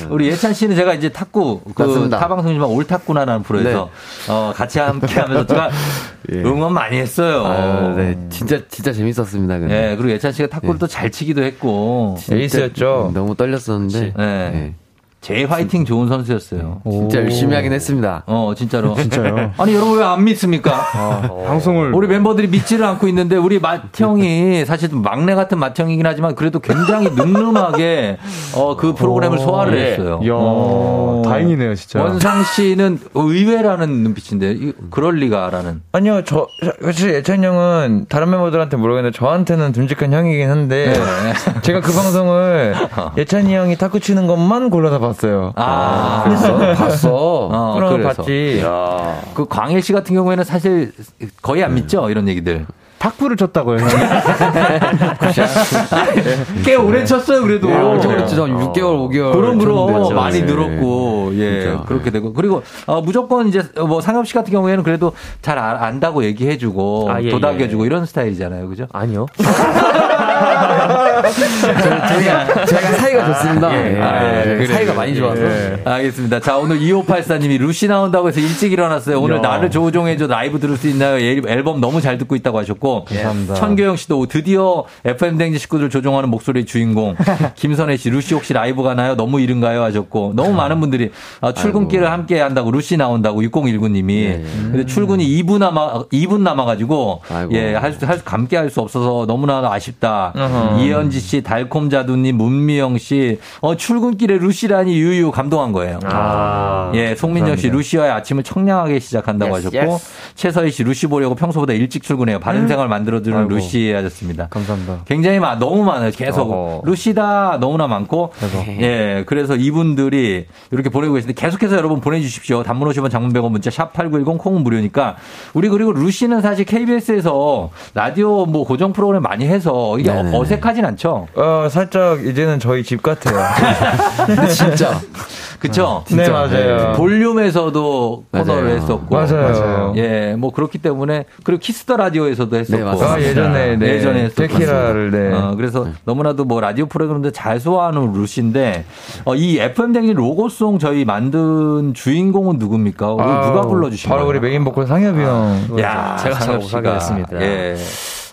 [SPEAKER 1] 우리 예찬 씨는 제가 이제 탁구, 그. 타방송이지만 올 탁구나라는 프로에서, 어, 같이 함께 하면서 제가 *laughs* 응원 많이 했어요.
[SPEAKER 10] 아, 네, 진짜 진짜 재밌었습니다. 근데.
[SPEAKER 1] 예, 그리고 예찬 씨가 탁구를 또잘 치기도 했고.
[SPEAKER 9] 에이스였죠.
[SPEAKER 10] 너무 떨렸었는데
[SPEAKER 1] 예.
[SPEAKER 10] 네,
[SPEAKER 1] 제일 화이팅 좋은 선수였어요.
[SPEAKER 10] 진짜 열심히 하긴 했습니다.
[SPEAKER 1] 어, 진짜로.
[SPEAKER 12] 진짜요? *laughs*
[SPEAKER 1] 아니, 여러분 왜 안 믿습니까?
[SPEAKER 12] 방송을
[SPEAKER 1] 우리 멤버들이 믿지를 않고 있는데 우리 맏형이 사실 좀 막내 같은 맏형이긴 하지만 그래도 굉장히 늠름하게 어, 그 프로그램을 소화를
[SPEAKER 12] 예.
[SPEAKER 1] 했어요.
[SPEAKER 12] 이야,
[SPEAKER 1] 어.
[SPEAKER 12] 다행이네요, 진짜.
[SPEAKER 1] 원상 씨는 의외라는 눈빛인데 이- 그럴 리가라는.
[SPEAKER 9] 아니요, 저, 사실 예찬 형은 다른 멤버들한테 모르겠는데 저한테는 듬직한 형이긴 한데
[SPEAKER 1] 네.
[SPEAKER 9] 제가 그 방송을 *laughs* 예찬이 형이 탁구 치는 것만 골라서 봤어요.
[SPEAKER 1] 아,
[SPEAKER 10] 그랬어? 봤어.
[SPEAKER 1] 어,
[SPEAKER 9] 그럼
[SPEAKER 1] 그래서.
[SPEAKER 9] 봤지.
[SPEAKER 1] 그 광일 씨 같은 경우에는 사실 거의 안 믿죠 이런 얘기들.
[SPEAKER 12] 탁구를 쳤다고요, 형이. *laughs*
[SPEAKER 1] 꽤 오래 쳤어요, 그래도.
[SPEAKER 10] 예, 엄청 오래 쳤죠. 한 6개월, 5개월
[SPEAKER 1] 그럼, 그럼. 많이
[SPEAKER 10] 네.
[SPEAKER 1] 늘었고, 예.
[SPEAKER 10] 진짜.
[SPEAKER 1] 그렇게 되고. 그리고, 어, 무조건 이제, 뭐, 상엽 씨 같은 경우에는 그래도 잘 아- 안다고 얘기해주고,
[SPEAKER 11] 아, 예,
[SPEAKER 1] 도닥여주고 이런 스타일이잖아요. 그죠?
[SPEAKER 11] 아니요. *laughs*
[SPEAKER 10] 저희가, 저희가 사이가 좋습니다.
[SPEAKER 1] 예,
[SPEAKER 10] 예,
[SPEAKER 1] 아, 예,
[SPEAKER 10] 예, 사이가. 많이 좋아서.
[SPEAKER 1] 예. 알겠습니다. 자, 오늘 2584님이 루시 나온다고 해서 일찍 일어났어요. 오늘
[SPEAKER 12] 야.
[SPEAKER 1] 나를 조종해줘 라이브 들을 수 있나요? 앨- 앨범 너무 잘 듣고 있다고 하셨고.
[SPEAKER 12] 감사합니다.
[SPEAKER 1] 천교영 씨도 드디어 FM댕진 식구들 조종하는 목소리의 주인공. *laughs* 김선혜 씨, 루시 혹시 라이브 가나요? 너무 이른가요? 하셨고. 너무 많은 분들이 아, 출근길을 함께 한다고 루시 나온다고 6019님이. 근데 출근이 2분 남아, 2분 남아가지고.
[SPEAKER 10] 아이고.
[SPEAKER 1] 예, 할 수, 할 수, 함께 할수 없어서 너무나 아쉽다.
[SPEAKER 11] 어허.
[SPEAKER 1] 이현지 씨, 달콤 자두님, 문미영 씨. 어, 출근길에 루시라니 유유 감동한 거예요.
[SPEAKER 11] 아.
[SPEAKER 1] 예, 송민정 씨 루시와의 아침을 청량하게 시작한다고
[SPEAKER 11] Yes,
[SPEAKER 1] 하셨고
[SPEAKER 11] yes.
[SPEAKER 1] 최서희 씨 루시 보려고 평소보다 일찍 출근해요. 바른 생활 만들어주는
[SPEAKER 12] 아이고.
[SPEAKER 1] 루시 하셨습니다.
[SPEAKER 12] 감사합니다.
[SPEAKER 1] 굉장히 많, 너무 많아요. 계속
[SPEAKER 12] 어허.
[SPEAKER 1] 루시다 너무나 많고 예, 그래서 이분들이 이렇게 보내고 계시는데 계속해서 여러분 보내주십시오. 단문 50원, 장문 100원 문자 샵 #8910 콩은 무료니까 우리 그리고 루시는 사실 KBS에서 라디오 뭐 고정 프로그램 많이 해서 이게
[SPEAKER 10] 네 네.
[SPEAKER 1] 어색하진 않죠.
[SPEAKER 9] 어, 살짝 이제는 저희 집 같아요. *laughs*
[SPEAKER 10] 진짜.
[SPEAKER 1] 그쵸?
[SPEAKER 9] 네, 맞아요.
[SPEAKER 1] 볼륨에서도 코너를
[SPEAKER 10] 맞아요.
[SPEAKER 1] 했었고.
[SPEAKER 9] 맞아요.
[SPEAKER 1] 예, 뭐 그렇기 때문에 그리고 키스 더 라디오에서도 했었고.
[SPEAKER 10] 네.
[SPEAKER 9] 아, 예전에, 네.
[SPEAKER 1] 예전에 했었고.
[SPEAKER 9] 데키라를, 네.
[SPEAKER 1] 어, 그래서 너무나도 뭐 라디오 프로그램들 잘 소화하는 루시인데 어, 이 FM 댕진 로고송 저희 만든 주인공은 누굽니까? 우리
[SPEAKER 9] 아우,
[SPEAKER 1] 누가 불러주신
[SPEAKER 9] 바로
[SPEAKER 1] 거예요?
[SPEAKER 9] 우리 메인 보컬 상엽이 형.
[SPEAKER 1] 야,
[SPEAKER 11] 제가
[SPEAKER 1] 상엽
[SPEAKER 11] 작곡하게. 됐습니다.
[SPEAKER 1] 예.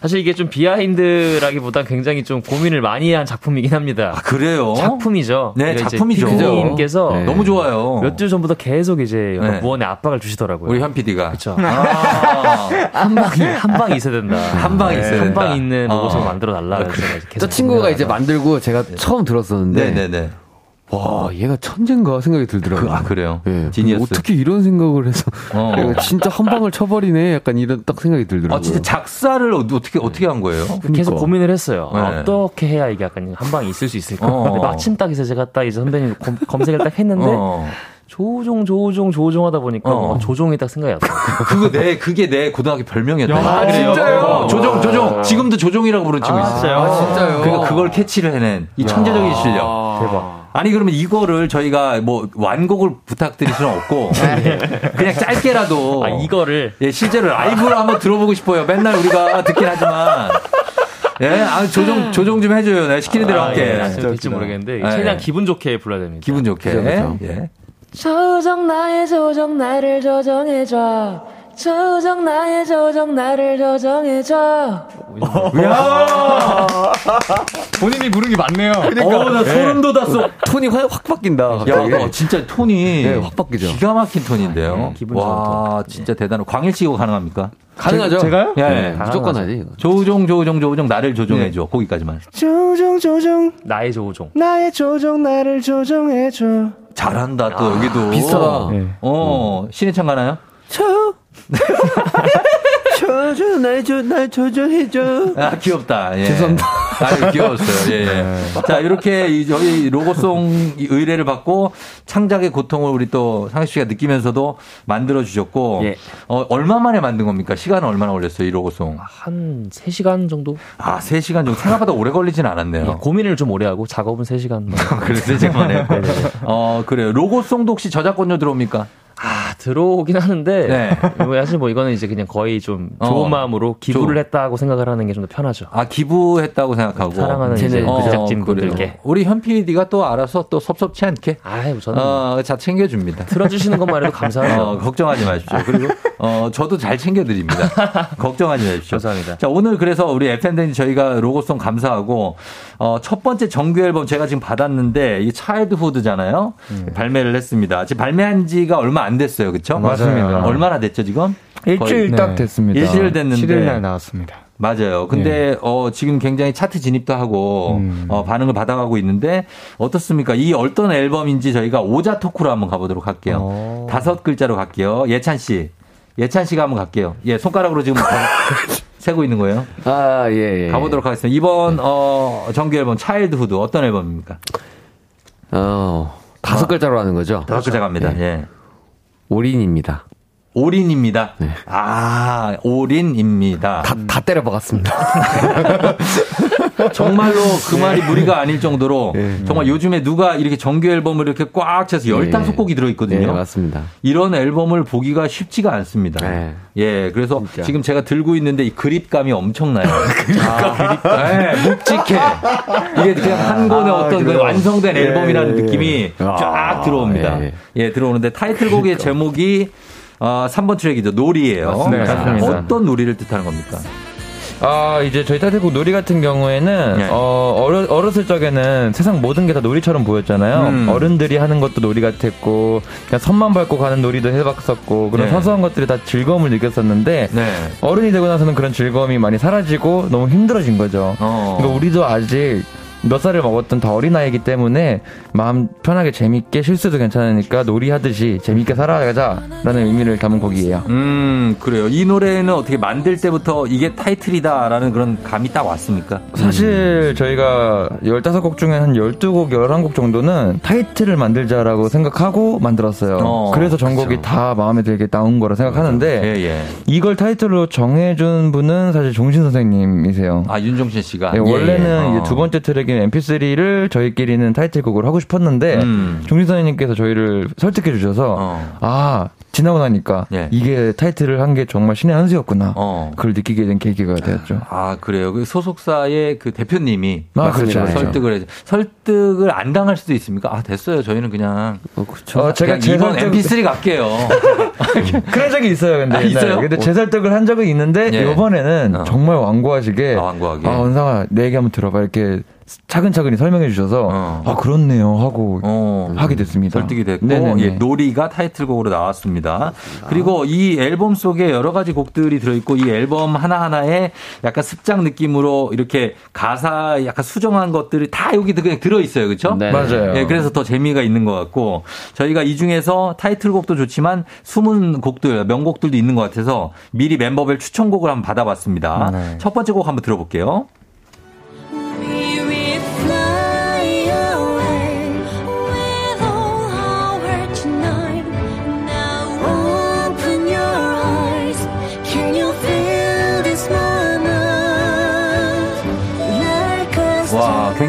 [SPEAKER 11] 사실 이게 좀 behind라기보단 굉장히 좀 고민을 많이 한 작품이긴 합니다.
[SPEAKER 1] 아, 그래요?
[SPEAKER 11] 작품이죠.
[SPEAKER 1] 네,
[SPEAKER 11] 이제
[SPEAKER 1] 작품이죠.
[SPEAKER 11] PD님께서
[SPEAKER 10] 네.
[SPEAKER 1] 너무 좋아요.
[SPEAKER 11] 몇 주 전부터 계속 이제
[SPEAKER 1] 네.
[SPEAKER 11] 무언의 압박을 주시더라고요.
[SPEAKER 1] 우리 현 PD가.
[SPEAKER 11] 그렇죠.
[SPEAKER 1] 아, *laughs*
[SPEAKER 11] 한 방이 한 방이 있어야 된다.
[SPEAKER 1] 한 방이 있어야
[SPEAKER 11] 한
[SPEAKER 1] 된다.
[SPEAKER 11] 방이 있는 로고송을
[SPEAKER 1] 어.
[SPEAKER 11] 만들어 달라. 그래서 계속
[SPEAKER 10] 저 친구가 이제 만들고 제가 처음 들었었는데. 와, 얘가 천재인가 생각이 들더라고요.
[SPEAKER 1] 그, 아, 그래요?
[SPEAKER 10] 예.
[SPEAKER 1] 지니어스.
[SPEAKER 10] 어떻게 이런 생각을 해서.
[SPEAKER 1] 어. *laughs*
[SPEAKER 10] 진짜 한 방을 쳐버리네. 약간 이런 딱 생각이 들더라고요.
[SPEAKER 1] 아, 진짜 작사를 어떻게, 어떻게 한 거예요?
[SPEAKER 11] 계속
[SPEAKER 10] 그러니까.
[SPEAKER 11] 고민을 했어요. 아,
[SPEAKER 1] 네.
[SPEAKER 11] 어떻게 해야 이게 약간 한 방이 있을 수 있을까?
[SPEAKER 1] 어.
[SPEAKER 11] 근데 마침 딱 이제 제가 딱 이제 선배님 검, 검색을 딱 했는데
[SPEAKER 1] 어.
[SPEAKER 11] 조종 조종 조종 하다 보니까
[SPEAKER 1] 어.
[SPEAKER 11] 조종이 딱 생각이 났어요.
[SPEAKER 1] 그거 내, 그게 내 고등학교 별명이었다.
[SPEAKER 11] 야, 진짜요?
[SPEAKER 1] 어, 조종, 조종. 지금도 조종이라고 부르는 친구 있어요.
[SPEAKER 11] 진짜요?
[SPEAKER 10] 아, 진짜요?
[SPEAKER 1] 그러니까 그걸 캐치를 해낸 이 천재적인 실력.
[SPEAKER 11] 대박.
[SPEAKER 1] 아니 그러면 이거를 저희가 뭐 완곡을 부탁드릴 수는 없고 *laughs* 그냥 짧게라도
[SPEAKER 11] 아 이거를
[SPEAKER 1] 예, 실제로 라이브로 한번 들어보고 싶어요. 맨날 우리가 듣긴 하지만 예, 아 조종 조종 좀 해줘요. 내가 시키는 대로
[SPEAKER 11] 아,
[SPEAKER 1] 할게.
[SPEAKER 11] 예, 될지 모르겠는데
[SPEAKER 1] 예.
[SPEAKER 11] 최대한 기분 좋게 불러야 됩니다.
[SPEAKER 1] 기분 좋게.
[SPEAKER 10] 그죠, 그죠.
[SPEAKER 1] 예.
[SPEAKER 13] 조정 나의 조정 나를 조정해줘 조정 나의 조정 나를 조정해줘
[SPEAKER 12] 본인이 부른 게 맞네요.
[SPEAKER 1] 어, 나 소름 돋았어.
[SPEAKER 10] 톤이 확, 확 바뀐다.
[SPEAKER 1] 야. 어, 진짜 톤이
[SPEAKER 10] 네, 확 바뀌죠.
[SPEAKER 1] 기가 막힌 톤인데요.
[SPEAKER 11] 기분
[SPEAKER 1] 와, 진짜 대단해. 광일 씨 이거 가능합니까?
[SPEAKER 10] 가능하죠?
[SPEAKER 12] 제 가요?
[SPEAKER 1] 예.
[SPEAKER 10] 네, 무조건 하지.
[SPEAKER 1] 조종, 조종, 조종, 나를 조종해줘. 거기까지만.
[SPEAKER 12] 조정, 조정,
[SPEAKER 11] 나의 조종.
[SPEAKER 12] 나의 조정, 나를 조정해줘.
[SPEAKER 1] 잘한다, 또 여기도.
[SPEAKER 10] 비슷하다.
[SPEAKER 12] 네.
[SPEAKER 1] 어, 신해창 가나요?
[SPEAKER 10] 조정, 날, 조, 날 조정해줘.
[SPEAKER 1] 아, 귀엽다. 예.
[SPEAKER 10] 죄송합니다.
[SPEAKER 1] 아, 귀여웠어요. 예, 예. 자, 이렇게 이 저희 로고송 이 의뢰를 받고 창작의 고통을 우리 또 상희 씨가 느끼면서도 만들어 주셨고
[SPEAKER 11] 예.
[SPEAKER 1] 어, 얼마 만에 만든 겁니까? 시간은 얼마나 걸렸어요, 이 로고송?
[SPEAKER 11] 한 3 시간 정도?
[SPEAKER 1] 아, 3시간 정도 생각보다 오래 걸리진
[SPEAKER 11] 예,
[SPEAKER 1] 않았네요.
[SPEAKER 11] 고민을 좀 오래 하고 작업은 3 시간. *laughs*
[SPEAKER 1] 그래서 3 시간 만에. 어, 그래요. 로고송도 혹시 저작권료 들어옵니까?
[SPEAKER 11] 아, 들어오긴 하는데
[SPEAKER 1] 네.
[SPEAKER 11] 뭐 사실 뭐 이거는 이제 그냥 거의 좀
[SPEAKER 1] 어.
[SPEAKER 11] 좋은 마음으로 기부를
[SPEAKER 1] 조-
[SPEAKER 11] 했다고 생각을 하는 게 좀 더 편하죠.
[SPEAKER 1] 아, 기부했다고 생각하고.
[SPEAKER 11] 사랑하는 이제
[SPEAKER 1] 어,
[SPEAKER 11] 제작진
[SPEAKER 1] 그래요.
[SPEAKER 11] 분들께.
[SPEAKER 1] 우리 현 PD가 또 알아서 또 섭섭치 않게.
[SPEAKER 11] 아유, 저는
[SPEAKER 1] 어, 자, 챙겨줍니다.
[SPEAKER 11] 들어주시는 것만 해도 감사하죠.
[SPEAKER 1] 어, 걱정하지 마십시오. 그리고 어, 저도 잘 챙겨드립니다. *laughs* 걱정하지 마십시오.
[SPEAKER 11] 감사합니다.
[SPEAKER 1] 자, 오늘 그래서 우리 FM댕 저희가 로고송 감사하고 어, 첫 번째 정규 앨범 제가 지금 받았는데 이게 차일드후드잖아요. 발매를 했습니다. 지금 발매한 지가 얼마 안 됐어요. 그렇죠?
[SPEAKER 12] 맞습니다.
[SPEAKER 1] 얼마나 됐죠, 지금?
[SPEAKER 12] 일주일
[SPEAKER 1] 거의-
[SPEAKER 12] 딱
[SPEAKER 1] 네.
[SPEAKER 12] 됐습니다.
[SPEAKER 1] 일주일 됐는데
[SPEAKER 12] 7일 날 나왔습니다.
[SPEAKER 1] 맞아요. 근데 어 지금 굉장히 차트 진입도 하고
[SPEAKER 12] 음.
[SPEAKER 1] 어 반응을 받아가고 있는데 어떻습니까? 이 어떤 앨범인지 저희가 오자 토크로 한번 가보도록 할게요.
[SPEAKER 12] 어.
[SPEAKER 1] 다섯 글자로 갈게요. 예찬 씨, 예찬 씨가 한번 갈게요. 예, 손가락으로 지금 가- *laughs* 세고 있는 거예요.
[SPEAKER 10] 아, 예, 예.
[SPEAKER 1] 가보도록 하겠습니다. 이번 어 정규 앨범 차일드후드 어떤 앨범입니까?
[SPEAKER 10] 어, 다섯 글자로 하는 거죠?
[SPEAKER 1] 다섯 글자 갑니다.
[SPEAKER 10] 예.
[SPEAKER 1] 예.
[SPEAKER 10] 올인입니다.
[SPEAKER 1] 올인입니다. 아, 올인입니다.
[SPEAKER 10] 다, 다 때려 박았습니다. *laughs*
[SPEAKER 1] 정말로 그 말이 무리가 아닐 정도로 정말 요즘에 누가 이렇게 정규 앨범을 이렇게 꽉 채서 15곡이 들어있거든요.
[SPEAKER 10] 네, 맞습니다.
[SPEAKER 1] 이런 앨범을 보기가 쉽지가 않습니다. 예, 그래서 지금 제가 들고 있는데 이 그립감이 엄청나요. *laughs* 그립감. 네, 묵직해. 이게 그냥 한 권의
[SPEAKER 10] 아,
[SPEAKER 1] 어떤 그? 완성된
[SPEAKER 10] 예,
[SPEAKER 1] 앨범이라는
[SPEAKER 10] 예,
[SPEAKER 1] 느낌이
[SPEAKER 10] 예.
[SPEAKER 1] 쫙
[SPEAKER 10] 아,
[SPEAKER 1] 들어옵니다.
[SPEAKER 10] 예,
[SPEAKER 1] 예, 들어오는데 타이틀곡의 제목이 어, 3번 트랙이죠. 놀이에요.
[SPEAKER 9] 맞습니다.
[SPEAKER 1] 어떤 놀이를 뜻하는 겁니까?
[SPEAKER 9] 아, 이제 저희 타이틀곡 놀이 같은 경우에는,
[SPEAKER 1] 네.
[SPEAKER 9] 어, 어려, 어렸을 적에는 세상 모든 게 다 놀이처럼 보였잖아요.
[SPEAKER 1] 음.
[SPEAKER 9] 어른들이 하는 것도 놀이 같았고, 그냥 선만 밟고 가는 놀이도 해봤었고, 그런
[SPEAKER 1] 네.
[SPEAKER 9] 사소한 것들이 다 즐거움을 느꼈었는데,
[SPEAKER 1] 네.
[SPEAKER 9] 어른이 되고 나서는 그런 즐거움이 많이 사라지고 너무 힘들어진 거죠.
[SPEAKER 1] 어.
[SPEAKER 9] 그러니까 우리도 아직 몇 살을 먹었던 더 어린아이기 때문에 마음 편하게 재밌게 실수도 괜찮으니까 놀이하듯이 재밌게 살아가자라는 의미를 담은 곡이에요.
[SPEAKER 1] 음, 그래요. 이 노래는 어떻게 만들 때부터 이게 타이틀이다라는 그런 감이 딱 왔습니까?
[SPEAKER 9] 사실 저희가 15곡 중에 한 12곡, 11곡 정도는 타이틀을 만들자라고 생각하고 만들었어요.
[SPEAKER 1] 어,
[SPEAKER 9] 그래서 전곡이 다 마음에 들게 나온 거라 생각하는데
[SPEAKER 1] 예, 예.
[SPEAKER 9] 이걸 타이틀로 정해준 분은 사실 종신 선생님이세요.
[SPEAKER 1] 아, 윤종신 씨가.
[SPEAKER 9] 네, 원래는
[SPEAKER 1] 예, 예.
[SPEAKER 9] 이제 두 번째 트랙인 MP3를 저희끼리는 타이틀곡으로 하고 싶었는데
[SPEAKER 1] 음.
[SPEAKER 9] 종신 선생님께서 저희를 설득해 주셔서
[SPEAKER 1] 어.
[SPEAKER 9] 아 지나고 나니까
[SPEAKER 1] 예.
[SPEAKER 9] 이게 타이틀을 한 게 정말 신의 한 수였구나.
[SPEAKER 1] 어.
[SPEAKER 9] 그걸 느끼게 된 계기가 되었죠.
[SPEAKER 1] 아, 그래요. 그 소속사의 그 대표님이
[SPEAKER 9] 아, 그렇죠, 그렇죠.
[SPEAKER 1] 설득을 해. 설득을 안 당할 수도 있습니까? 아, 됐어요. 저희는 그냥
[SPEAKER 9] 어, 제가
[SPEAKER 1] 그냥
[SPEAKER 9] 제
[SPEAKER 1] 이번
[SPEAKER 9] 설득-
[SPEAKER 1] MP3 갈게요. *laughs*
[SPEAKER 9] 그런 적이 있어요, 근데.
[SPEAKER 1] 아. 있어요?
[SPEAKER 9] 근데 제 설득을 한 적은 있는데,
[SPEAKER 1] 예.
[SPEAKER 9] 이번에는 정말 완고하시게.
[SPEAKER 1] 아, 완고하게.
[SPEAKER 9] 아, 원상아, 내 얘기 한번 들어봐. 이렇게 차근차근히 설명해 주셔서, 아, 그렇네요. 하고, 하게 됐습니다.
[SPEAKER 1] 어. 설득이 됐고
[SPEAKER 9] 네네네.
[SPEAKER 1] 예, 놀이가 타이틀곡으로 나왔습니다. 그리고 이 앨범 속에 여러 가지 곡들이 들어있고 이 앨범 하나하나에 약간 습작 느낌으로 이렇게 가사 약간 수정한 것들이 다 여기 그냥 들어있어요. 그렇죠?
[SPEAKER 9] 네. 맞아요.
[SPEAKER 1] 예, 그래서 더 재미가 있는 것 같고 저희가 이 중에서 타이틀곡도 좋지만 숨은 곡들, 명곡들도 있는 것 같아서 미리 멤버별 추천곡을 한번 받아봤습니다.
[SPEAKER 9] 네.
[SPEAKER 1] 첫 번째 곡 한번 들어볼게요.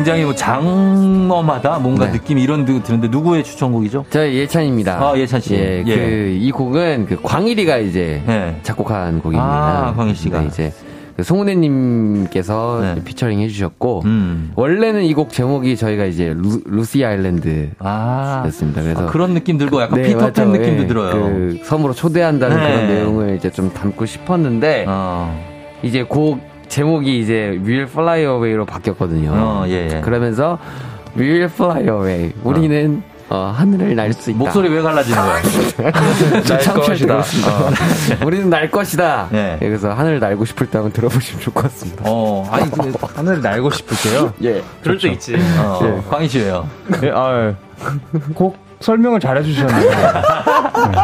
[SPEAKER 1] 굉장히 뭐 장엄하다 뭔가
[SPEAKER 10] 네.
[SPEAKER 1] 느낌 이런 드 드는데 누구의 추천곡이죠?
[SPEAKER 10] 저 예찬입니다.
[SPEAKER 1] 아, 예찬 씨.
[SPEAKER 10] 예,
[SPEAKER 1] 예.
[SPEAKER 10] 그, 이 곡은 그 광일이가 이제 작곡한 곡입니다.
[SPEAKER 1] 아, 광일 씨가.
[SPEAKER 10] 네, 이제 그 송은혜님께서
[SPEAKER 1] 네.
[SPEAKER 10] 피처링 해주셨고,
[SPEAKER 1] 음.
[SPEAKER 10] 원래는 이 곡 제목이 저희가 이제 루, 루시 아일랜드.
[SPEAKER 1] 아.
[SPEAKER 10] 였습니다. 그래서.
[SPEAKER 1] 아, 그런 느낌 들고 약간
[SPEAKER 10] 네,
[SPEAKER 1] 피터팬
[SPEAKER 10] 맞죠.
[SPEAKER 1] 느낌도
[SPEAKER 10] 예,
[SPEAKER 1] 들어요.
[SPEAKER 10] 그 섬으로 초대한다는
[SPEAKER 1] 네.
[SPEAKER 10] 그런 내용을 이제 좀 담고 싶었는데,
[SPEAKER 1] 어.
[SPEAKER 10] 이제 곡 제목이 이제 We'll Fly Away로 바뀌었거든요.
[SPEAKER 1] 어, 예, 예.
[SPEAKER 10] 그러면서 We'll Fly Away. 우리는 어, 하늘을 날 수 있다.
[SPEAKER 1] 목소리 왜 갈라지는 거야? *laughs*
[SPEAKER 10] 날
[SPEAKER 9] 것이다.
[SPEAKER 10] 어. *laughs* 우리는 날 것이다.
[SPEAKER 1] 네.
[SPEAKER 10] 그래서 하늘을 날고 싶을 때 한번 들어보시면 좋을 것 같습니다.
[SPEAKER 1] 어, 아니, 그,
[SPEAKER 12] 하늘을 날고 싶을 때요? *laughs*
[SPEAKER 10] 예.
[SPEAKER 11] 그럴 때 있지.
[SPEAKER 1] 어,
[SPEAKER 12] 예.
[SPEAKER 1] 광희 씨예요
[SPEAKER 12] 예, 아, 곡 설명을 잘 해주셨네요. *laughs*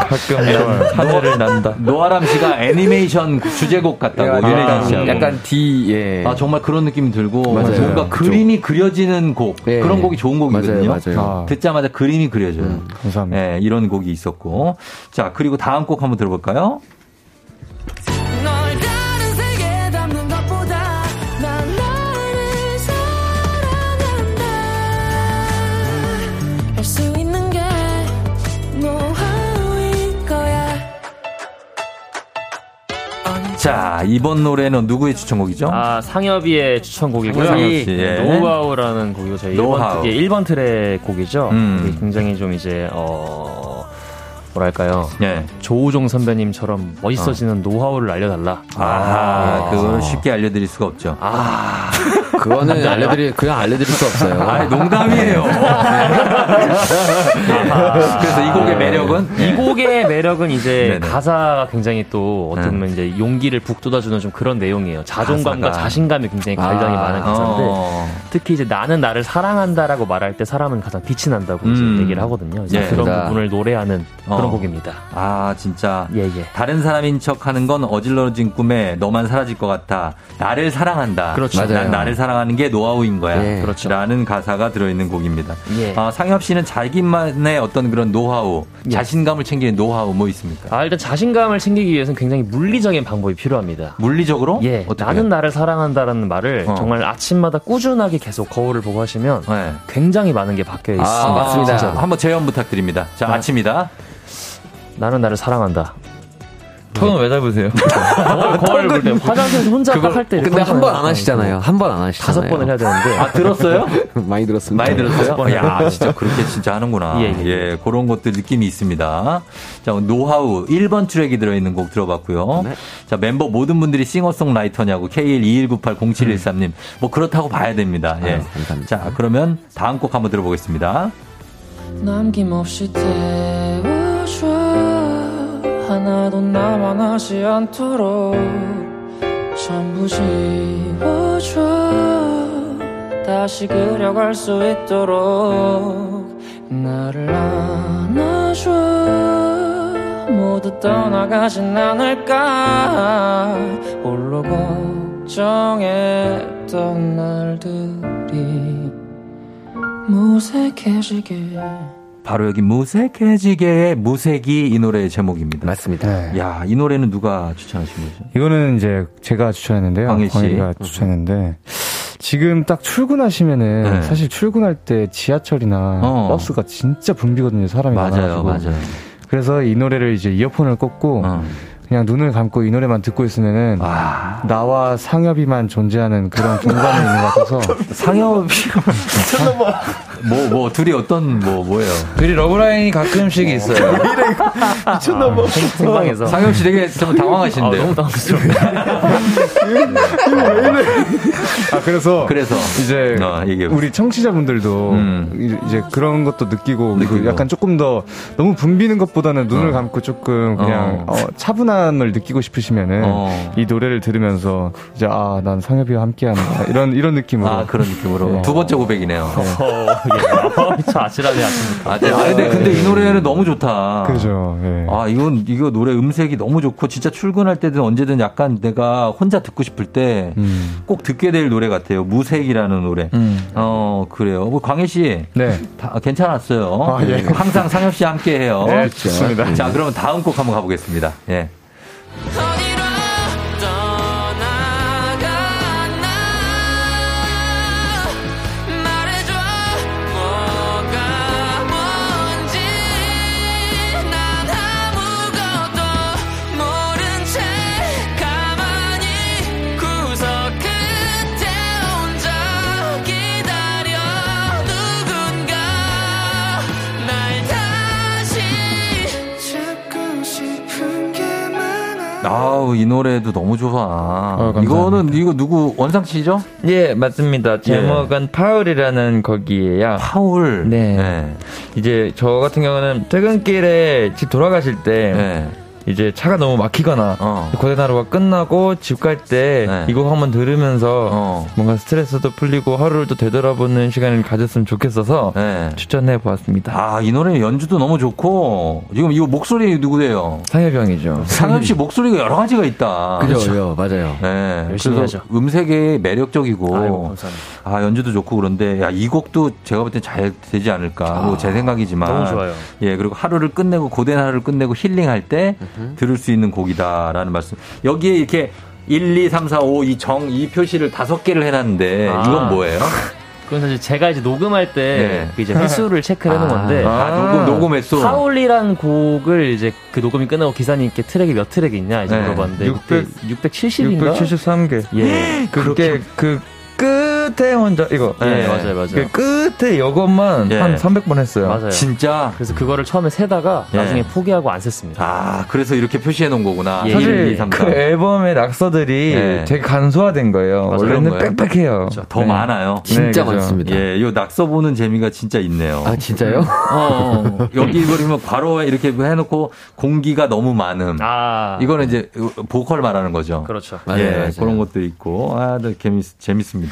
[SPEAKER 9] 가끔 하늘을 난다.
[SPEAKER 1] 노아람 씨가 애니메이션 주제곡 같다고
[SPEAKER 10] 약간,
[SPEAKER 1] 유래진 씨하고.
[SPEAKER 10] 약간 D, 예.
[SPEAKER 1] 아, 정말 그런 느낌이 들고
[SPEAKER 10] 맞아요.
[SPEAKER 1] 뭔가. 그림이 그려지는 곡
[SPEAKER 10] 예.
[SPEAKER 1] 그런 곡이 좋은 곡이거든요.
[SPEAKER 10] 맞아요, 맞아요.
[SPEAKER 12] 아.
[SPEAKER 1] 듣자마자 그림이 그려져요.
[SPEAKER 10] 음,
[SPEAKER 12] 감사합니다.
[SPEAKER 1] 예, 이런 곡이 있었고 자 그리고 다음 곡 한번 들어볼까요? 자 이번 노래는 누구의 추천곡이죠?
[SPEAKER 11] 아 상엽이의 추천곡이고요.
[SPEAKER 1] 상엽 씨, 예.
[SPEAKER 11] 노하우라는 곡이고 저희
[SPEAKER 1] 노하우.
[SPEAKER 11] 1번, 예, 1번 트랙 곡이죠.
[SPEAKER 1] 음.
[SPEAKER 11] 이게 굉장히 좀 이제 어 뭐랄까요?
[SPEAKER 1] 예.
[SPEAKER 11] 조우종 선배님처럼 멋있어지는 노하우를 알려달라.
[SPEAKER 1] 아, 그걸 쉽게 알려드릴 수가 없죠.
[SPEAKER 11] 아, *laughs*
[SPEAKER 10] 그거는 알려드릴, 그냥 알려드릴 수 없어요.
[SPEAKER 1] 아, 농담이에요. *laughs* 그래서 이 곡의 매력은
[SPEAKER 11] 이 곡의 매력은 이제
[SPEAKER 1] 네네.
[SPEAKER 11] 가사가 굉장히 또 어떤 보면 이제 용기를 북돋아주는 좀 그런 내용이에요. 자존감과
[SPEAKER 1] 가사가.
[SPEAKER 11] 자신감이 굉장히 관련이
[SPEAKER 10] 아,
[SPEAKER 11] 많은 가사인데
[SPEAKER 1] 어.
[SPEAKER 11] 특히 이제 나는 나를 사랑한다라고 말할 때 사람은 가장 빛이 난다고 이제
[SPEAKER 1] 음.
[SPEAKER 11] 얘기를 하거든요.
[SPEAKER 1] 예.
[SPEAKER 11] 그런. 부분을 노래하는 그런 그런 곡입니다.
[SPEAKER 1] 아, 진짜.
[SPEAKER 11] 예, 예.
[SPEAKER 1] 다른 사람인 척 하는 건 어질러진 꿈에 너만 사라질 것 같아. 나를 사랑한다.
[SPEAKER 11] 그렇죠.
[SPEAKER 1] 난
[SPEAKER 11] 맞아요.
[SPEAKER 1] 나를 사랑하는 게 노하우인 거야.
[SPEAKER 11] 예. 그렇죠.
[SPEAKER 1] 라는 가사가 들어있는 곡입니다.
[SPEAKER 11] 예.
[SPEAKER 1] 아, 상엽 씨는 자기만의 어떤 그런 노하우, 자신감을 챙기는 노하우 뭐 있습니까?
[SPEAKER 11] 아, 일단 자신감을 챙기기 위해서는 굉장히 물리적인 방법이 필요합니다.
[SPEAKER 1] 물리적으로?
[SPEAKER 11] 예.
[SPEAKER 1] 어떻게?
[SPEAKER 11] 나는 나를 사랑한다라는 말을
[SPEAKER 1] 어.
[SPEAKER 11] 정말 아침마다 꾸준하게 계속 거울을 보고 하시면 굉장히 많은 게 바뀌어 있습니다.
[SPEAKER 1] 아,
[SPEAKER 11] 진짜로.
[SPEAKER 1] 한번 재연 부탁드립니다. 자,
[SPEAKER 11] 나-
[SPEAKER 1] 아침이다.
[SPEAKER 11] 나는 나를 사랑한다.
[SPEAKER 9] 톤은 왜 잡으세요?
[SPEAKER 11] 거울, *laughs* 거울 볼때 화장실에서 혼자 딱 할 때.
[SPEAKER 10] 근데 한 번 안 하시잖아요. 한 번 안 하시잖아요.
[SPEAKER 11] 다섯 번을 해야 되는데.
[SPEAKER 1] 아, 들었어요? *laughs*
[SPEAKER 10] 많이 들었습니다.
[SPEAKER 1] 많이 들었어요? 야, 진짜 그렇게 진짜 하는구나.
[SPEAKER 11] 예,
[SPEAKER 1] 예,
[SPEAKER 11] 예,
[SPEAKER 1] 그런 것들 느낌이 있습니다. 자, 노하우 1번 트랙이 들어있는 곡 들어봤고요.
[SPEAKER 11] 네.
[SPEAKER 1] 자, 멤버 모든 분들이 싱어송라이터냐고 K121980713님. 뭐 그렇다고 봐야 됩니다. 예. 자, 그러면 다음 곡 한번 들어보겠습니다.
[SPEAKER 13] 남김없이 태워줘 하나도 남아나지 않도록 전부 지워줘. 다시 그려갈 수 있도록 나를 안아줘. 모두 떠나가진 않을까. 홀로 걱정했던 날들이 무색해지게
[SPEAKER 1] 바로 여기 무색해지게의 무색이 이 노래의 제목입니다.
[SPEAKER 10] 맞습니다.
[SPEAKER 1] 야, 이 노래는 누가 추천하신 거죠?
[SPEAKER 12] 이거는 이제 제가 추천했는데요.
[SPEAKER 1] 광희 씨.
[SPEAKER 12] 광희 가 추천했는데 지금 딱 출근하시면은
[SPEAKER 1] 네.
[SPEAKER 12] 사실 출근할 때 지하철이나
[SPEAKER 1] 어.
[SPEAKER 12] 버스가 진짜 붐비거든요. 사람이
[SPEAKER 1] 맞아요,
[SPEAKER 12] 많아가지고.
[SPEAKER 1] 맞아요. 어.
[SPEAKER 12] 그래서 이 노래를 이제 이어폰을 꽂고 그냥 눈을 감고 이 노래만 듣고 있으면은 나와 상엽이만 존재하는 그런 공간에 있는 것 같아서 *laughs*
[SPEAKER 1] 상엽이 *laughs* 뭐, 뭐, 둘이 어떤, 뭐, 뭐예요?
[SPEAKER 9] 둘이 러브라인이 가끔씩 있어요. *laughs*
[SPEAKER 12] 미쳤나봐.
[SPEAKER 1] 아, 생방에서. 상엽 씨 되게 좀 당황하신데.
[SPEAKER 11] 아, 너무 당황스러워.
[SPEAKER 12] 아 그래서
[SPEAKER 1] 그래서
[SPEAKER 12] 이제 우리 청취자분들도 이- 이제 그런 것도 느끼고, 그리고 약간 조금 더 너무 붐비는 것보다는 눈을 감고 조금 그냥 어, 차분함을 느끼고 싶으시면은
[SPEAKER 1] 어.
[SPEAKER 12] 이 노래를 들으면서 이제 아 난 상엽이와 함께한다 이런 이런 느낌으로
[SPEAKER 1] 아, 그런 느낌으로.
[SPEAKER 12] 네.
[SPEAKER 1] 두 번째 고백이네요.
[SPEAKER 11] 예. 저 아찔하네, 아침부터.
[SPEAKER 1] 아, 네. 아, 근데, 근데 이 노래는 너무 좋다.
[SPEAKER 12] 그죠. 예.
[SPEAKER 1] 아, 이건, 이거 노래 음색이 너무 좋고, 진짜 출근할 때든 언제든 약간 내가 혼자 듣고 싶을 때꼭
[SPEAKER 12] 음.
[SPEAKER 1] 듣게 될 노래 같아요. 무색이라는 노래. 어, 그래요. 뭐, 광희 씨.
[SPEAKER 12] 네.
[SPEAKER 1] 다, 괜찮았어요.
[SPEAKER 12] 아, 예.
[SPEAKER 1] 항상 상엽 씨 함께 해요.
[SPEAKER 12] 네, 좋습니다.
[SPEAKER 1] 자, 그러면 다음 곡 한번 가보겠습니다. 예.
[SPEAKER 13] 아
[SPEAKER 1] 아우, 이 노래도 너무 좋아. 이거는, 이거 누구, 원상 씨죠?
[SPEAKER 9] 예, 맞습니다. 제목은 파울이라는 곡이에요.
[SPEAKER 1] 파울.
[SPEAKER 9] 네. 이제 저 같은 경우는 퇴근길에 집 돌아가실 때
[SPEAKER 1] 네.
[SPEAKER 9] 이제 차가 너무 막히거나
[SPEAKER 1] 어.
[SPEAKER 9] 고된 하루가 끝나고 집 갈때
[SPEAKER 1] 네.
[SPEAKER 9] 이곡 한번 들으면서
[SPEAKER 1] 어.
[SPEAKER 9] 뭔가 스트레스도 풀리고 하루를 또 되돌아보는 시간을 가졌으면 좋겠어서 추천해 보았습니다.
[SPEAKER 1] 네. 아, 이 노래 연주도 너무 좋고, 지금 이거 목소리 누구세요?
[SPEAKER 9] 상엽이 형이죠.
[SPEAKER 1] 상엽 씨 목소리가 여러 가지가 있다.
[SPEAKER 10] 그죠, 맞아요.
[SPEAKER 1] 네.
[SPEAKER 11] 열심히 하죠.
[SPEAKER 1] 음색이 매력적이고,
[SPEAKER 11] 아이고, 감사합니다.
[SPEAKER 1] 아, 연주도 좋고 그런데, 야, 이 곡도 제가 볼 땐 잘 되지 않을까. 뭐제 생각이지만.
[SPEAKER 11] 너무 좋아요.
[SPEAKER 1] 예, 그리고 하루를 끝내고, 고된 하루를 끝내고 힐링할 때 들을 수 있는 곡이다라는 말씀. 여기에 이렇게 1, 2, 3, 4, 5, 이 정, 이 표시를 다섯 개를 해놨는데,
[SPEAKER 11] 아.
[SPEAKER 1] 이건 뭐예요? *laughs*
[SPEAKER 11] 그건 사실 제가 이제 녹음할 때
[SPEAKER 1] 네.
[SPEAKER 11] 그 이제 횟수를 체크를 해놓은
[SPEAKER 1] 아,
[SPEAKER 11] 건데
[SPEAKER 1] 아, 녹음, 녹음 횟수.
[SPEAKER 11] 파울이란 곡을 이제 그 녹음이 끝나고 기사님께 트랙이 몇 트랙이 있냐 이제
[SPEAKER 9] 네.
[SPEAKER 11] 물어봤는데
[SPEAKER 9] 600
[SPEAKER 11] 670인가
[SPEAKER 9] 673개.
[SPEAKER 11] 예. *gasps*
[SPEAKER 9] 그게 그 끝에 혼자 이거.
[SPEAKER 11] 예, 맞아요, 맞아요.
[SPEAKER 9] 그 끝에 이것만
[SPEAKER 1] 예.
[SPEAKER 9] 한 300번 했어요.
[SPEAKER 11] 맞아요.
[SPEAKER 1] 진짜?
[SPEAKER 11] 그래서 그거를 처음에 세다가
[SPEAKER 1] 예.
[SPEAKER 11] 나중에 포기하고 안 셌습니다.
[SPEAKER 1] 아, 그래서 이렇게 표시해 놓은 거구나.
[SPEAKER 11] 예.
[SPEAKER 1] 1, 2,
[SPEAKER 9] 사실
[SPEAKER 1] 3, 4.
[SPEAKER 9] 그 앨범의 낙서들이
[SPEAKER 1] 네.
[SPEAKER 9] 되게 간소화된 거예요.
[SPEAKER 1] 맞아요.
[SPEAKER 9] 원래는? 빽빽해요.
[SPEAKER 1] 더
[SPEAKER 9] 네.
[SPEAKER 1] 많아요.
[SPEAKER 10] 진짜
[SPEAKER 9] 그죠.
[SPEAKER 10] 많습니다.
[SPEAKER 1] 예, 요 낙서 보는 재미가 진짜 있네요.
[SPEAKER 10] 아, 진짜요?
[SPEAKER 1] 어, 어. 여기 그러면 괄호에 이렇게 해놓고 공기가 너무 많음.
[SPEAKER 11] 아,
[SPEAKER 1] 이거는 이제 보컬 말하는 거죠.
[SPEAKER 11] 그렇죠.
[SPEAKER 1] 예,
[SPEAKER 10] 맞아요, 맞아요.
[SPEAKER 1] 그런 것도 있고, 아, 네, 재밌, 재밌습니다.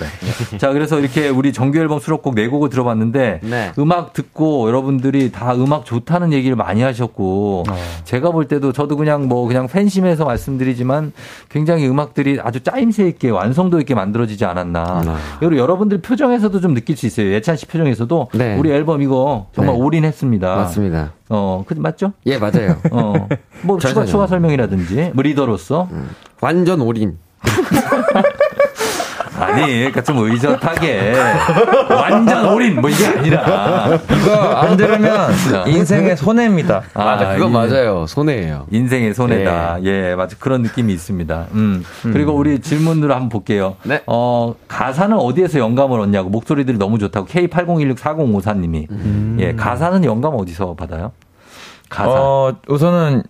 [SPEAKER 1] 자, 그래서 이렇게 우리 정규 앨범 수록곡 네 곡을 들어봤는데
[SPEAKER 10] 네.
[SPEAKER 1] 음악 듣고 여러분들이 다 음악 좋다는 얘기를 많이 하셨고 제가 볼 때도 저도 그냥 뭐 그냥 팬심에서 말씀드리지만 굉장히 음악들이 아주 짜임새 있게 완성도 있게 만들어지지 않았나. 그리고 여러분들 표정에서도 좀 느낄 수 있어요. 예찬 씨 표정에서도
[SPEAKER 10] 네.
[SPEAKER 1] 우리 앨범 이거 정말
[SPEAKER 10] 네.
[SPEAKER 1] 올인했습니다.
[SPEAKER 10] 맞습니다.
[SPEAKER 1] 어, 그 맞죠?
[SPEAKER 10] 예, 맞아요.
[SPEAKER 1] 어. 뭐 추가. 추가 설명이라든지 뭐 리더로서
[SPEAKER 10] 완전 올인. *laughs*
[SPEAKER 1] 아니, 그러니까 좀 의젓하게 완전 올인 뭐 이게 아니라
[SPEAKER 9] 이거 안 들으면 인생의 손해입니다.
[SPEAKER 10] 맞아, 그건 맞아요. 손해예요.
[SPEAKER 1] 인생의 손해다. 예, 맞아. 그런 느낌이 있습니다. 음. 그리고 우리 질문으로 한번 볼게요.
[SPEAKER 10] 네.
[SPEAKER 1] 어, 가사는 어디에서 영감을 얻냐고 목소리들이 너무 좋다고 K80164054님이. 예, 가사는 영감 어디서 받아요? 가사.
[SPEAKER 9] 어, 우선은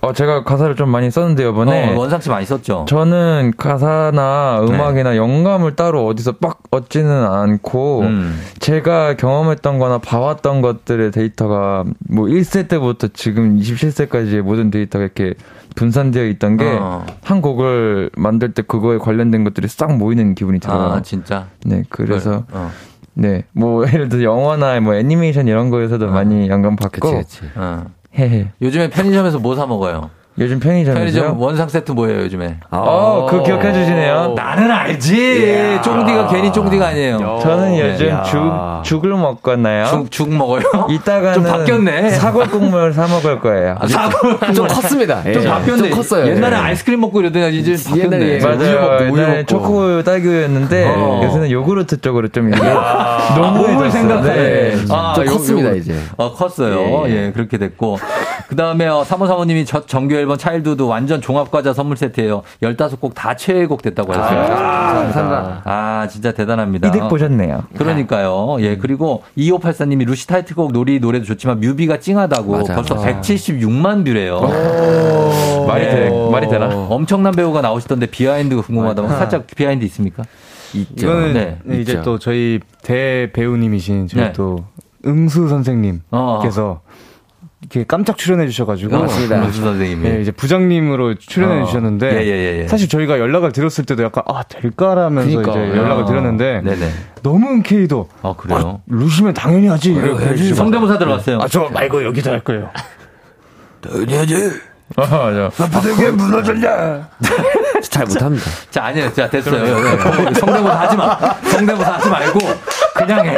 [SPEAKER 9] 어, 제가 가사를 좀 많이 썼는데 이번에
[SPEAKER 1] 어, 원상 씨 많이 썼죠.
[SPEAKER 9] 저는 가사나
[SPEAKER 1] 네.
[SPEAKER 9] 음악이나 영감을 따로 어디서 빡 얻지는 않고
[SPEAKER 1] 음.
[SPEAKER 9] 제가 경험했던 거나 봐왔던 것들의 데이터가 뭐 1세 때부터 지금 27세까지의 모든 데이터가 이렇게 분산되어 있던 게한
[SPEAKER 1] 어.
[SPEAKER 9] 곡을 만들 때 그거에 관련된 것들이 싹 모이는 기분이 들어요.
[SPEAKER 1] 아, 진짜.
[SPEAKER 9] 네, 그래서
[SPEAKER 1] 어.
[SPEAKER 9] 네, 뭐 *laughs* 예를 들어 영화나 뭐 애니메이션 이런 거에서도 많이 영감 받고
[SPEAKER 10] 그치, 그치.
[SPEAKER 1] 어.
[SPEAKER 9] 헤헤.
[SPEAKER 1] 요즘에 편의점에서 뭐 사 먹어요?
[SPEAKER 9] 요즘 편의점에서요?
[SPEAKER 1] 편의점 원상 세트 뭐예요, 요즘에?
[SPEAKER 9] 어, 그거 기억해 주시네요.
[SPEAKER 1] 나는 알지. 쫑디가 괜히 쫑디가 아니에요.
[SPEAKER 9] 저는
[SPEAKER 1] 네.
[SPEAKER 9] 요즘
[SPEAKER 1] 야.
[SPEAKER 9] 죽, 죽을 먹었나요?
[SPEAKER 1] 죽, 죽 먹어요?
[SPEAKER 9] 이따가는
[SPEAKER 1] 좀 바뀌었네.
[SPEAKER 9] 사골 국물 사 먹을 거예요.
[SPEAKER 1] 아, 사골
[SPEAKER 10] 좀 컸습니다. 예.
[SPEAKER 1] 좀 바뀌었네.
[SPEAKER 10] 좀 컸어요.
[SPEAKER 1] 옛날에
[SPEAKER 10] 예.
[SPEAKER 1] 아이스크림 먹고 이러더니 이제 바뀌었네.
[SPEAKER 10] 옛날에 예.
[SPEAKER 9] 맞아요.
[SPEAKER 1] 우유
[SPEAKER 9] 옛날에
[SPEAKER 1] 먹고.
[SPEAKER 9] 초코우유 딸기우유였는데
[SPEAKER 1] 어.
[SPEAKER 9] 요새는 요구르트 쪽으로 좀 이게
[SPEAKER 1] 너무
[SPEAKER 9] 너무
[SPEAKER 1] 생각해.
[SPEAKER 9] 네.
[SPEAKER 10] 좀 컸습니다,
[SPEAKER 1] 요-
[SPEAKER 10] 이제.
[SPEAKER 1] 어, 컸어요. 예,
[SPEAKER 10] 예.
[SPEAKER 1] 그렇게 됐고. 그 다음에, 어, 사모사모님이 첫 정규 앨범 차일드도 완전 종합과자 선물 세트예요 15곡 다 최애곡 됐다고 하셨어요.
[SPEAKER 10] 감사합니다.
[SPEAKER 1] 아, 진짜 대단합니다.
[SPEAKER 9] 이득 보셨네요.
[SPEAKER 1] 그러니까요. 예, 그리고 2584님이 루시 타이틀곡 놀이 노래도 좋지만 뮤비가 찡하다고
[SPEAKER 10] 맞아.
[SPEAKER 1] 벌써
[SPEAKER 10] 아.
[SPEAKER 1] 176만 뷰래요.
[SPEAKER 9] 말이 돼 말이 되나?
[SPEAKER 1] 엄청난 배우가 나오시던데 비하인드가 궁금하다면 살짝 비하인드 있습니까? 있죠.
[SPEAKER 12] 이거는
[SPEAKER 1] 네.
[SPEAKER 12] 이제
[SPEAKER 1] 있죠.
[SPEAKER 12] 또 저희 대 배우님이신 저희
[SPEAKER 1] 네.
[SPEAKER 12] 또 응수 선생님께서 이렇게 깜짝 출연해 주셔가지고
[SPEAKER 1] 맞습니다. 응수 선생님이.
[SPEAKER 12] 네, 이제 부장님으로 출연해
[SPEAKER 1] 어.
[SPEAKER 12] 주셨는데
[SPEAKER 1] 예, 예, 예.
[SPEAKER 12] 사실 저희가 연락을 드렸을 때도 약간 아 될까라면서
[SPEAKER 1] 그러니까.
[SPEAKER 12] 이제 연락을
[SPEAKER 1] 어.
[SPEAKER 12] 드렸는데
[SPEAKER 1] 네네.
[SPEAKER 12] 너무 흔쾌히도
[SPEAKER 1] 아, 그래요?
[SPEAKER 12] 루시면 당연히 하지 이렇게
[SPEAKER 1] 그래요. 성대모사 들어갔어요.
[SPEAKER 12] 아 저 말고 여기서 할 거예요.
[SPEAKER 9] 아, 맞아.
[SPEAKER 4] 바닥에 무너졌냐? *laughs*
[SPEAKER 10] 잘 못합니다.
[SPEAKER 1] 자, 아니에요. 자, 됐어요. 네. 성대모사 하지 마. 성대모사 하지 말고, 그냥 해.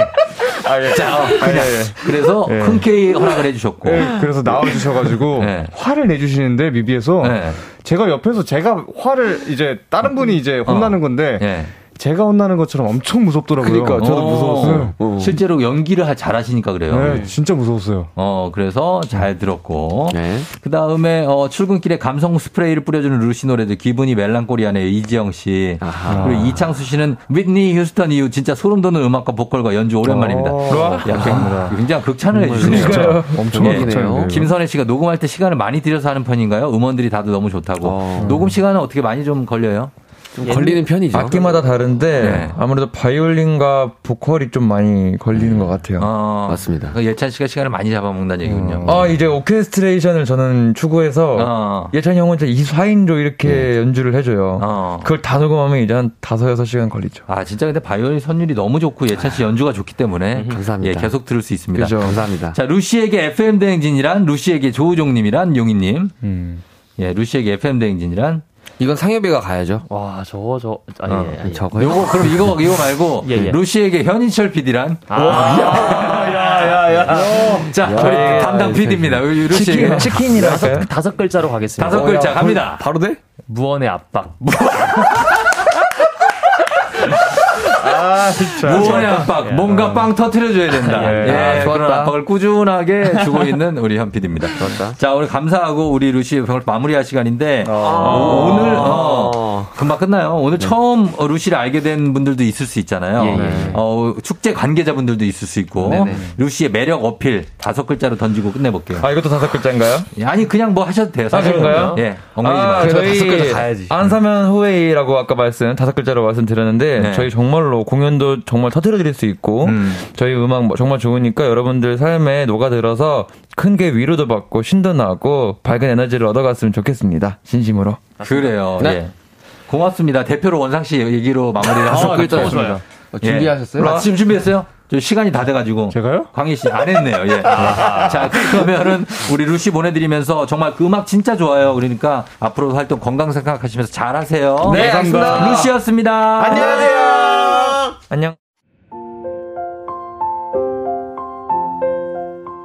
[SPEAKER 1] 자, 어, 그냥. 그래서
[SPEAKER 12] 예.
[SPEAKER 1] 흔쾌히 허락을 해주셨고.
[SPEAKER 12] 네, 그래서 나와주셔가지고
[SPEAKER 1] 네.
[SPEAKER 12] 화를 내주시는데 뮤비에서
[SPEAKER 1] 네.
[SPEAKER 12] 제가 옆에서 제가 화를 이제 다른 분이 이제 혼나는 건데
[SPEAKER 1] 예.
[SPEAKER 12] 제가 혼나는 것처럼 엄청 무섭더라고요.
[SPEAKER 10] 그러니까 저도
[SPEAKER 1] 어,
[SPEAKER 12] 무서웠어요.
[SPEAKER 10] 어.
[SPEAKER 1] 실제로 연기를 하- 잘하시니까 그래요.
[SPEAKER 12] 네, 진짜 무서웠어요.
[SPEAKER 1] 어, 그래서 잘 들었고.
[SPEAKER 10] 네.
[SPEAKER 1] 그 다음에, 어, 출근길에 감성 스프레이를 뿌려주는 루시 노래들, 기분이 멜랑꼬리하네요. 이지영 씨.
[SPEAKER 10] 아하.
[SPEAKER 1] 그리고 이창수 씨는 윗니 휴스턴 이후 진짜 소름 돋는 음악과 보컬과 연주 오랜만입니다.
[SPEAKER 12] 어,
[SPEAKER 1] 야, 굉장히 극찬을 해주시네요.
[SPEAKER 10] 그러니까요. 엄청
[SPEAKER 1] 예.
[SPEAKER 10] 하기네요.
[SPEAKER 1] 김선혜 씨가 녹음할 때 시간을 많이 들여서 하는 편인가요? 음원들이 다들 너무 좋다고.
[SPEAKER 10] 어.
[SPEAKER 1] 녹음 시간은 어떻게 많이 좀 걸려요?
[SPEAKER 10] 좀 걸리는 편이죠.
[SPEAKER 9] 악기마다 다른데
[SPEAKER 1] 네.
[SPEAKER 9] 아무래도 바이올린과 보컬이 좀 많이 걸리는 것 같아요.
[SPEAKER 1] 어,
[SPEAKER 10] 맞습니다.
[SPEAKER 1] 그 예찬 씨가 시간을 많이 잡아먹는다는 얘기군요.
[SPEAKER 9] 아 이제 오케스트레이션을 저는 추구해서
[SPEAKER 1] 어.
[SPEAKER 9] 예찬이 형은 진짜 24인조 이렇게 연주를 해줘요.
[SPEAKER 1] 어.
[SPEAKER 9] 그걸 다 녹음하면 이제 한 5, 6시간 걸리죠.
[SPEAKER 1] 아, 진짜 근데 바이올린 선율이 너무 좋고 예찬 씨 연주가 좋기 때문에
[SPEAKER 10] 감사합니다.
[SPEAKER 1] 예, 계속 들을 수 있습니다.
[SPEAKER 9] 그죠.
[SPEAKER 10] 감사합니다.
[SPEAKER 1] 자, 루시에게 FM 대행진이란 루시에게 조우종님이란 용희님.
[SPEAKER 12] 음.
[SPEAKER 1] 예, 루시에게 FM 대행진이란
[SPEAKER 10] 이건 상엽이가 가야죠.
[SPEAKER 11] 와, 저거, 저, 아니,
[SPEAKER 1] 어,
[SPEAKER 11] 예, 예.
[SPEAKER 10] 저거요?
[SPEAKER 1] 요거 그럼 이거 이거 말고 *laughs*
[SPEAKER 11] 예, 예.
[SPEAKER 1] 루시에게 현인철 PD란
[SPEAKER 12] 야야 야.
[SPEAKER 1] 자, 우리 담당 PD입니다. 루시에게
[SPEAKER 9] 치킨, *laughs* 치킨이랄까요?
[SPEAKER 11] 다섯 글자로 가겠습니다.
[SPEAKER 1] 다섯 글자 갑니다.
[SPEAKER 10] 바로 돼?
[SPEAKER 11] 무언의 압박.
[SPEAKER 12] 아 진짜.
[SPEAKER 1] 무언의 압박, 뭔가 빵 터트려줘야 된다.
[SPEAKER 12] 예.
[SPEAKER 1] 예,
[SPEAKER 10] 아,
[SPEAKER 1] 그런. 압박을 꾸준하게 주고 있는 우리 현 PD입니다.
[SPEAKER 10] 좋았다.
[SPEAKER 1] 자, 오늘 감사하고 우리 루시 오늘 마무리할 시간인데
[SPEAKER 12] 어.
[SPEAKER 1] 어, 오늘 어, 금방 끝나요. 오늘 처음 어, 루시를 알게 된 분들도 있을 수 있잖아요.
[SPEAKER 10] 예, 예.
[SPEAKER 1] 어, 축제 관계자분들도 있을 수 있고
[SPEAKER 10] 네네.
[SPEAKER 1] 루시의 매력 어필 다섯 글자로 던지고 끝내볼게요.
[SPEAKER 9] 아 이것도 다섯 글자인가요?
[SPEAKER 1] 아니 그냥 뭐 하셔도 돼요. 사실.
[SPEAKER 9] 그런가요?
[SPEAKER 1] 예, 엉덩이
[SPEAKER 9] 아,
[SPEAKER 1] 아,
[SPEAKER 9] 저희
[SPEAKER 10] 다섯 글자 가야지.
[SPEAKER 9] 안사면 후웨이라고 아까 말씀 다섯 글자로 말씀드렸는데
[SPEAKER 1] 네.
[SPEAKER 9] 저희 정말로 공연 도 정말 터트려 드릴 수 있고
[SPEAKER 1] 음.
[SPEAKER 9] 저희 음악 뭐 정말 좋으니까 여러분들 삶에 녹아들어서 큰 게 위로도 받고 신도 나고 밝은 에너지를 얻어갔으면 좋겠습니다. 진심으로.
[SPEAKER 1] 그래요.
[SPEAKER 10] 네.
[SPEAKER 1] 예. 고맙습니다. 대표로 원상 씨 얘기로 마무리를
[SPEAKER 10] 다섯
[SPEAKER 1] 하도록
[SPEAKER 10] 글자요.
[SPEAKER 1] 하겠습니다.
[SPEAKER 10] 준비하셨어요?
[SPEAKER 1] 아, 지금 준비했어요? 저 시간이 다 돼가지고.
[SPEAKER 12] 제가요?
[SPEAKER 1] 광희 씨 안 했네요. 예. *laughs* 자, 그러면은 우리 루시 보내드리면서 정말 그 음악 진짜 좋아요. 그러니까 앞으로 활동 건강 생각하시면서 잘하세요.
[SPEAKER 14] 네, 알겠습니다.
[SPEAKER 1] 루시였습니다.
[SPEAKER 14] 안녕하세요.
[SPEAKER 1] 안녕.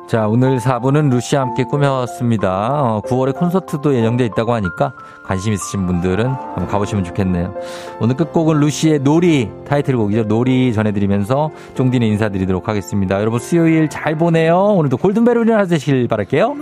[SPEAKER 1] 자, 오늘 4부는 루시와 함께 꾸며왔습니다. 어, 9월에 콘서트도 예정돼 있다고 하니까 관심 있으신 분들은 한번 가보시면 좋겠네요. 오늘 끝곡은 루시의 놀이 타이틀곡이죠. 놀이 전해드리면서 쫑디는 인사드리도록 하겠습니다. 여러분 수요일 잘 보내요. 오늘도 골든벨 울려 하시길 바랄게요.